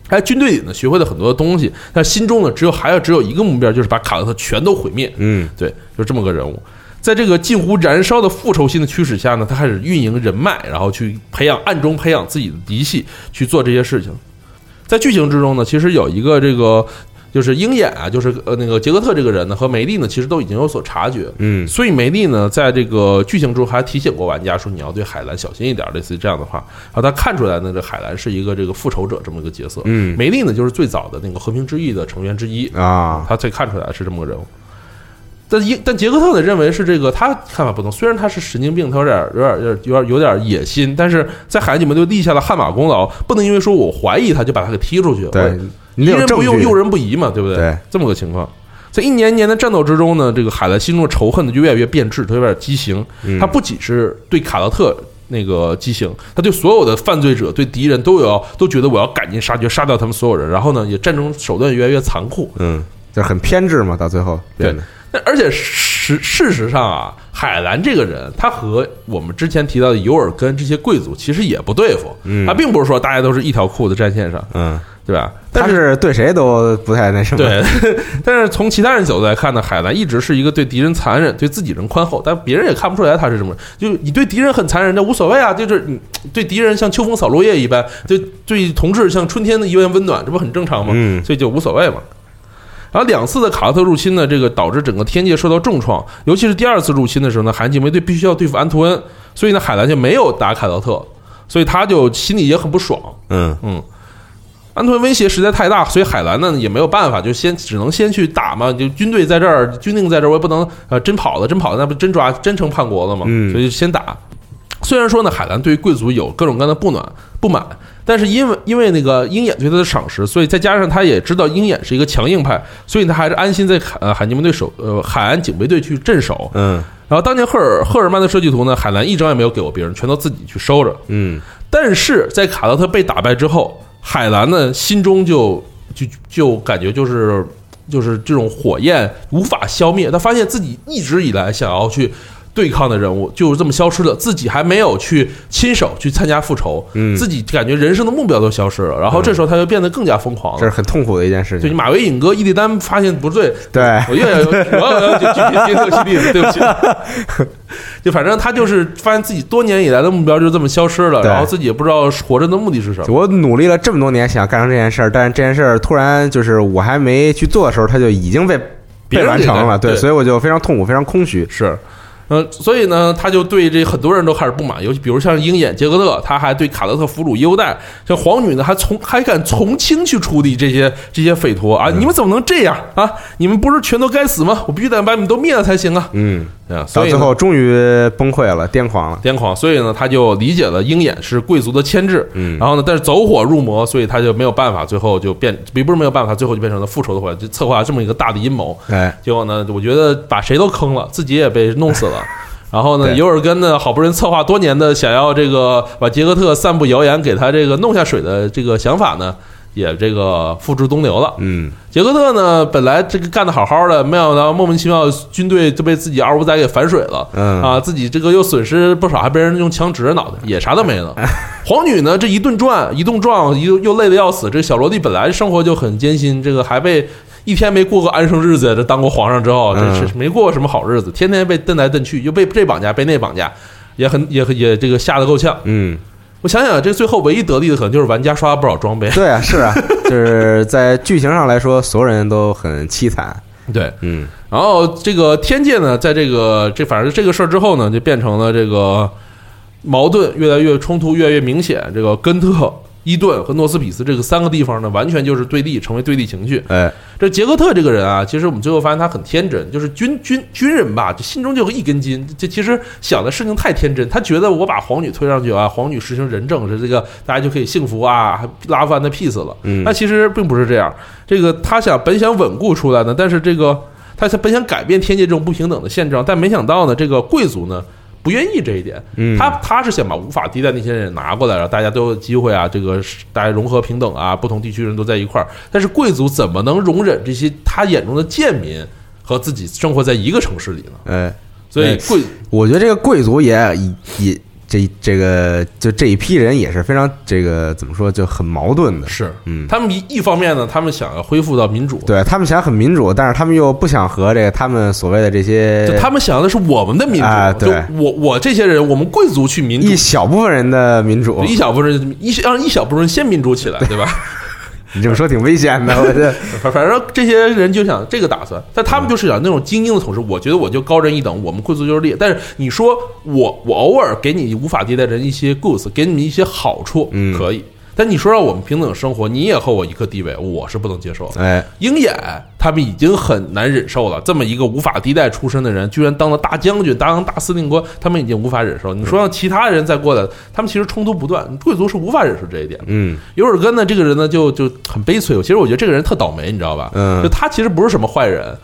S2: 哎，军队里呢学会了很多东西，但心中呢只有还要只有一个目标，就是把卡洛特全都毁灭。
S3: 嗯
S2: 对，就这么个人物。在这个近乎燃烧的复仇心的驱使下呢，他开始运营人脉，然后去培养暗中培养自己的嫡系，去做这些事情。在剧情之中呢，其实有一个这个就是鹰眼啊，就是呃那个杰克特这个人呢和梅丽呢，其实都已经有所察觉。
S3: 嗯
S2: 所以梅丽呢，在这个剧情中还提醒过玩家说，你要对海兰小心一点，类似于这样的话。然后他看出来呢，这海兰是一个这个复仇者这么一个角色。
S3: 嗯
S2: 梅丽呢，就是最早的那个和平之翼的成员之一。
S3: 啊
S2: 他才看出来是这么个人物。但一但杰克特呢认为是这个他看法不同，虽然他是神经病，他有点有点有点有点有点野心，但是在海岸警备队立下了汗马功劳，不能因为说我怀疑他就把他给踢出去。
S3: 对
S2: 我，
S3: 你
S2: 疑人。不用用人不疑嘛，对不对？
S3: 对，
S2: 这么个情况。在一年年的战斗之中呢，这个海兰心中的仇恨呢就越来越变质，他有点畸形。
S3: 嗯
S2: 他不仅是对卡洛特那个畸形，他对所有的犯罪者、对敌人都有都觉得我要赶尽杀绝，杀掉他们所有人。然后呢，也战争手段越来越残酷。
S3: 嗯，就是很偏执嘛，到最后
S2: 对
S3: 变得，
S2: 但而且事事实上啊，海兰这个人，他和我们之前提到的尤尔根这些贵族其实也不对付。
S3: 嗯
S2: 他并不是说大家都是一条裤子战线上，
S3: 嗯，
S2: 对吧？
S3: 他
S2: 但是
S3: 是对谁都不太那什么。
S2: 对，但是从其他人角度来看呢，海兰一直是一个对敌人残忍、对自己人宽厚，但别人也看不出来他是什么人。就是你对敌人很残忍，那无所谓啊，就是你对敌人像秋风扫落叶一般，对对同志像春天的一般温暖，这不很正常吗？
S3: 嗯
S2: 所以就无所谓嘛。然后两次的卡洛特入侵呢，这个导致整个天界受到重创，尤其是第二次入侵的时候呢，海岸警卫队必须要对付安图恩，所以呢，海兰就没有打卡洛特，所以他就心里也很不爽。
S3: 嗯
S2: 嗯，安图恩威胁实在太大，所以海兰呢也没有办法，就先只能先去打嘛。就军队在这儿，军令在这儿，我也不能呃真跑了，真跑了，那不真抓真成叛国了吗？
S3: 嗯
S2: 所以就先打。虽然说呢，海兰对于贵族有各种各样的不暖不满，但是因为因为那个鹰眼对他的赏识，所以再加上他也知道鹰眼是一个强硬派，所以他还是安心在海呃海军队守呃海岸警备队去镇守。
S3: 嗯
S2: 然后当年赫尔赫尔曼的设计图呢，海兰一张也没有给过别人，全都自己去收着。
S3: 嗯
S2: 但是在卡洛特被打败之后，海兰呢心中就就就感觉就是就是这种火焰无法消灭，他发现自己一直以来想要去对抗的人物就是这么消失了，自己还没有去亲手去参加复仇，
S3: 嗯
S2: 自己感觉人生的目标都消失了，然后这时候他就变得更加疯狂
S3: 这是。很痛苦的一件事情
S2: 就
S3: 你。
S2: 马维影哥、伊利丹发现不对，
S3: 对，
S2: 我越要有，我要要举举举这个例子，对不起。就反正他就是发现自己多年以来的目标就这么消失了，然后自己也不知道活着的目的是什么。
S3: 我努力了这么多年，想干成这件事儿，但是这件事儿突然就是我还没去做的时候，他就已经被被完成了，
S2: 干对
S3: 所以我就非常痛苦，非常空虚。
S2: 是，嗯，所以呢，他就对这很多人都开始不满，尤其比如像鹰眼杰克特，他还对卡德特俘虏优待，像皇女呢，还从还敢从轻去处理这些这些匪徒啊！你们怎么能这样啊？你们不是全都该死吗？我必须得把你们都灭了才行啊！
S3: 嗯，
S2: 啊，
S3: 到最后终于崩溃了，癫狂了。
S2: 癫狂，所以呢，他就理解了鹰眼是贵族的牵制，
S3: 嗯
S2: 然后呢，但是走火入魔，所以他就没有办法，最后就变，也不是没有办法，最后就变成了复仇的伙伴，就策划这么一个大的阴谋。
S3: 哎，
S2: 结果呢，我觉得把谁都坑了，自己也被弄死了。然后呢，尤尔根呢，好不容易策划多年的想要这个把杰克特散布谣言给他这个弄下水的这个想法呢，也这个付诸东流了。
S3: 嗯，
S2: 杰克特呢，本来这个干得好好的，没想到莫名其妙军队就被自己二五仔给反水了。
S3: 嗯
S2: 啊，自己这个又损失不少，还被人用枪指着脑袋，也啥都没了。皇女呢，这一顿转，一顿撞，又又累得要死。这小萝莉本来生活就很艰辛，这个还被一天没过过安生日子，这当过皇上之后，这
S3: 嗯
S2: 是没过过什么好日子，天天被蹬来蹬去，又被这绑架，被那绑架，也很也也这个吓得够呛。
S3: 嗯，
S2: 我想想，这最后唯一得利的可能就是玩家刷了不少装备。
S3: 对啊，是啊，就是在剧情上来说，所有人都很凄惨。
S2: 对，
S3: 嗯
S2: 然后这个天界呢，在这个这反正这个事儿之后呢，就变成了这个矛盾越来越冲突越来越明显。这个根特、伊顿和诺斯比斯这个三个地方呢，完全就是对立，成为对立情绪。
S3: 哎，
S2: 这杰克特这个人啊，其实我们最后发现他很天真，就是军军军人吧，就心中就有一根筋。这其实想的事情太天真，他觉得我把皇女推上去啊，皇女实行仁政，是这个大家就可以幸福啊，拉夫安的 peace 了。
S3: 嗯
S2: 那其实并不是这样。这个他想本想稳固出来呢，但是这个他本想改变天界这种不平等的现状，但没想到呢，这个贵族呢不愿意这一点。
S3: 嗯，
S2: 他他是想把无法替代那些人拿过来，让大家都有机会啊，这个大家融合平等啊，不同地区人都在一块儿。但是贵族怎么能容忍这些他眼中的贱民和自己生活在一个城市里呢？
S3: 哎，
S2: 所以
S3: 哎
S2: 贵
S3: 我觉得这个贵族也也这这个就这一批人也是非常这个怎么说就很矛盾的。
S2: 是，
S3: 嗯
S2: 他们一一方面呢，他们想要恢复到民主，
S3: 对他们想很民主，但是他们又不想和这个他们所谓的这些
S2: 就他们想要的是我们的民主，就
S3: 啊对
S2: 我我这些人，我们贵族去民主
S3: 一，小部分人的民主。
S2: 一小部分人一让一小部分人先民主起来，对吧？
S3: 你这么说挺危险的，我觉得。
S2: 反反正这些人就想这个打算，但他们就是想那种精英的统治。我觉得我就高人一等，我们贵族就是劣。但是你说我我偶尔给你无法迭代人一些 goods，给你们一些好处，
S3: 嗯
S2: 可以。但你说让我们平等生活，你也和我一个地位，我是不能接受的。
S3: 哎，
S2: 鹰眼他们已经很难忍受了，这么一个无法地带出身的人，居然当了大将军，当了大司令官，他们已经无法忍受。你说让其他人再过来，他们其实冲突不断，贵族是无法忍受这一点的。
S3: 嗯
S2: 尤尔根呢，这个人呢就就很悲催。其实我觉得这个人特倒霉，你知道吧？
S3: 嗯
S2: 就他其实不是什么坏人，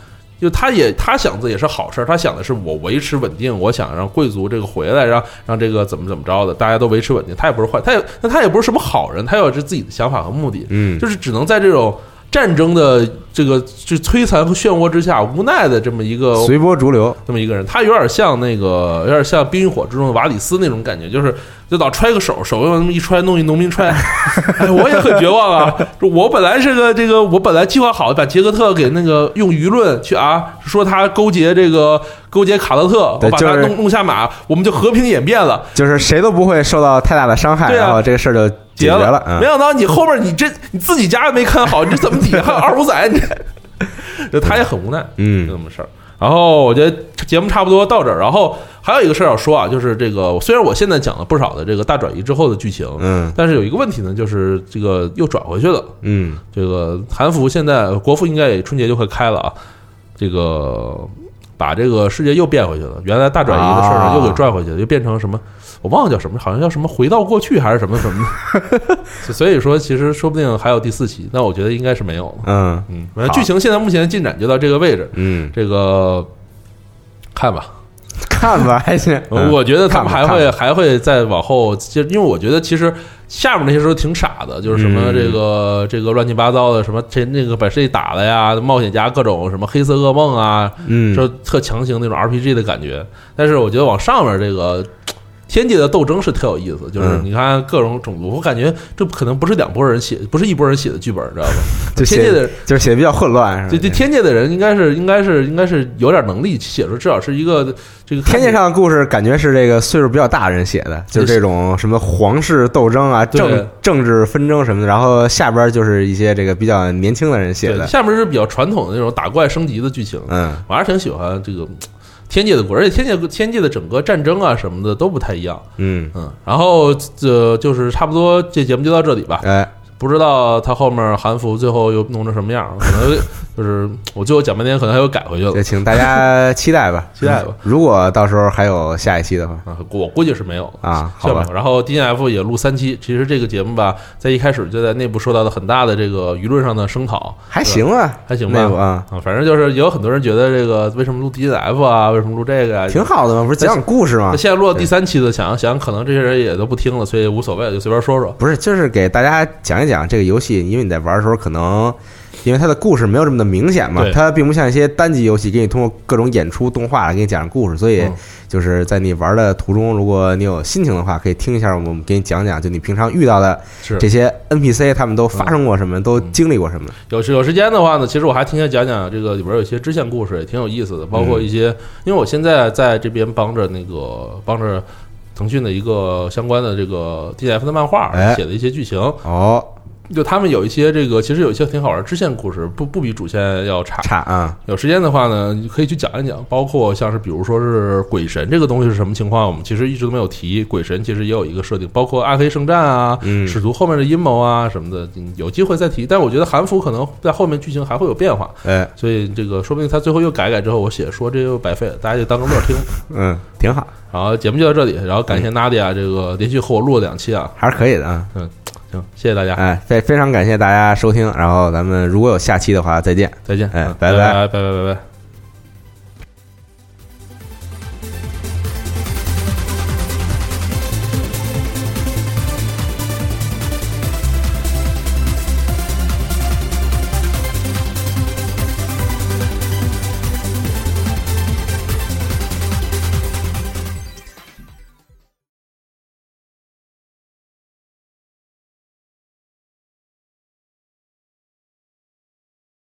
S2: 就他也他想的也是好事，他想的是我维持稳定，我想让贵族这个回来，让让这个怎么怎么着的，大家都维持稳定。他也不是坏，他也那他也不是什么好人，他有着自己的想法和目的，
S3: 嗯
S2: 就是只能在这种战争的这个就摧残和漩涡之下，无奈的这么一个
S3: 随波逐流。
S2: 这么一个人，他有点像那个，有点像《冰与火》之中的瓦里斯那种感觉，就是就老揣个手，手用那么一揣，弄一农民揣。哎，我也很绝望啊！我本来是个这个，我本来计划好把杰克特给那个用舆论去啊，说他勾结这个勾结卡勒特，把他弄弄下马，我们就和平演变了。
S3: 就是谁都不会受到太大的伤害，
S2: 啊
S3: 然后这个事儿就解
S2: 结
S3: 决了。
S2: 没
S3: 嗯，
S2: 想到你后边你这你自己家也没看好，你这怎么底下还有二五仔？你这他也很无奈。
S3: 嗯
S2: 就这么事儿。然后我觉得节目差不多到这儿，然后还有一个事儿要说啊，就是这个虽然我现在讲了不少的这个大转移之后的剧情，
S3: 嗯
S2: 但是有一个问题呢，就是这个又转回去了。
S3: 嗯
S2: 这个韩服现在国服应该也春节就快开了啊，这个把这个世界又变回去了，原来大转移的事儿又给拽回去了，又变成什么？我忘了叫什么，好像叫什么回到过去还是什么什么的。所以说，其实说不定还有第四期，那我觉得应该是没有了。
S3: 嗯
S2: 嗯，反正剧情现在目前进展就到这个位置，
S3: 嗯，
S2: 这个看吧，
S3: 看吧，还行。嗯
S2: 我觉得他们还会还会再往后，就因为我觉得其实下面那些时候挺傻的，就是什么
S3: 嗯
S2: 这个、这个乱七八糟的，什么这那个把谁打了呀，冒险家各种什么黑色噩梦啊，
S3: 嗯
S2: 就特强行那种 RPG 的感觉。但是我觉得往上面这个。天界的斗争是特有意思，就是
S3: 嗯
S2: 你看各种种族，我感觉这可能不是两拨人写，不是一拨人写的剧本，知道吧？
S3: 就
S2: 天界的
S3: 就是写的比较混乱，是吧
S2: 这这天界的人应该是应该是应该是有点能力写出，至少是一个这个
S3: 天界上的故事，感觉是这个岁数比较大的人写的，就是这种什么皇室斗争啊、政政治纷争什么的。然后下边就是一些这个比较年轻的人写的。
S2: 下面是比较传统的那种打怪升级的剧情，
S3: 嗯
S2: 我还是挺喜欢这个。天界的故事，而且天界天界的整个战争啊什么的都不太一样。
S3: 嗯，
S2: 嗯，然后这就是差不多这节目就到这里吧。
S3: 哎，
S2: 不知道他后面韩服最后又弄成什么样，可能 就是我最后讲半天，可能还又改回去了
S3: 也请大家期待吧，
S2: 期待吧。
S3: 如果到时候还有下一期的话
S2: 啊，我估计是没有的。
S3: 啊，好吧？，
S2: 然后 DNF 也录三期，其实这个节目吧，在一开始就在内部受到了很大的这个舆论上的声讨，
S3: 还行啊，
S2: 还行吧
S3: 那个啊，
S2: 啊，反正就是也有很多人觉得这个为什么录 DNF 啊，为什么录这个啊？
S3: 挺好的嘛，不是讲讲故事吗？
S2: 现在录到第三期的，想想可能这些人也都不听了，所以无所谓，就随便说说。
S3: 不是，就是给大家讲一讲这个游戏，因为你在玩的时候可能。因为它的故事没有这么的明显嘛，它并不像一些单机游戏，给你通过各种演出、动画来给你讲故事，所以
S2: 嗯
S3: 就是在你玩的途中，如果你有心情的话，可以听一下我们给你讲讲，就你平常遇到的这些 NPC，他们都发生过什么，都经历过什么。
S2: 有时有时间的话呢，其实我还挺想讲讲这个里边有些支线故事，也挺有意思的，包括一些，因为我现在在这边帮着那个帮着腾讯的一个相关的这个 DNF 的漫画
S3: 哎
S2: 写的一些剧情，
S3: 哦，
S2: 就他们有一些这个其实有一些挺好玩的支线故事，不不比主线要差。
S3: 差啊，
S2: 有时间的话呢，你可以去讲一讲，包括像是比如说是鬼神这个东西是什么情况，我们其实一直都没有提。鬼神其实也有一个设定，包括暗黑圣战啊、
S3: 嗯
S2: 使徒后面的阴谋啊什么的，嗯有机会再提。但我觉得韩服可能在后面剧情还会有变化，
S3: 哎，
S2: 所以这个说不定他最后又改改之后，我写说这又白费了，大家就当个乐听。
S3: 嗯，挺好，
S2: 然后节目就到这里，然后感谢 Nadia 这个连续和我录了两期啊，
S3: 还是可以的啊。
S2: 行谢谢大家。
S3: 哎非非常感谢大家收听然后咱们如果有下期的话再见。
S2: 再见。
S3: 哎
S2: 拜拜拜拜拜拜。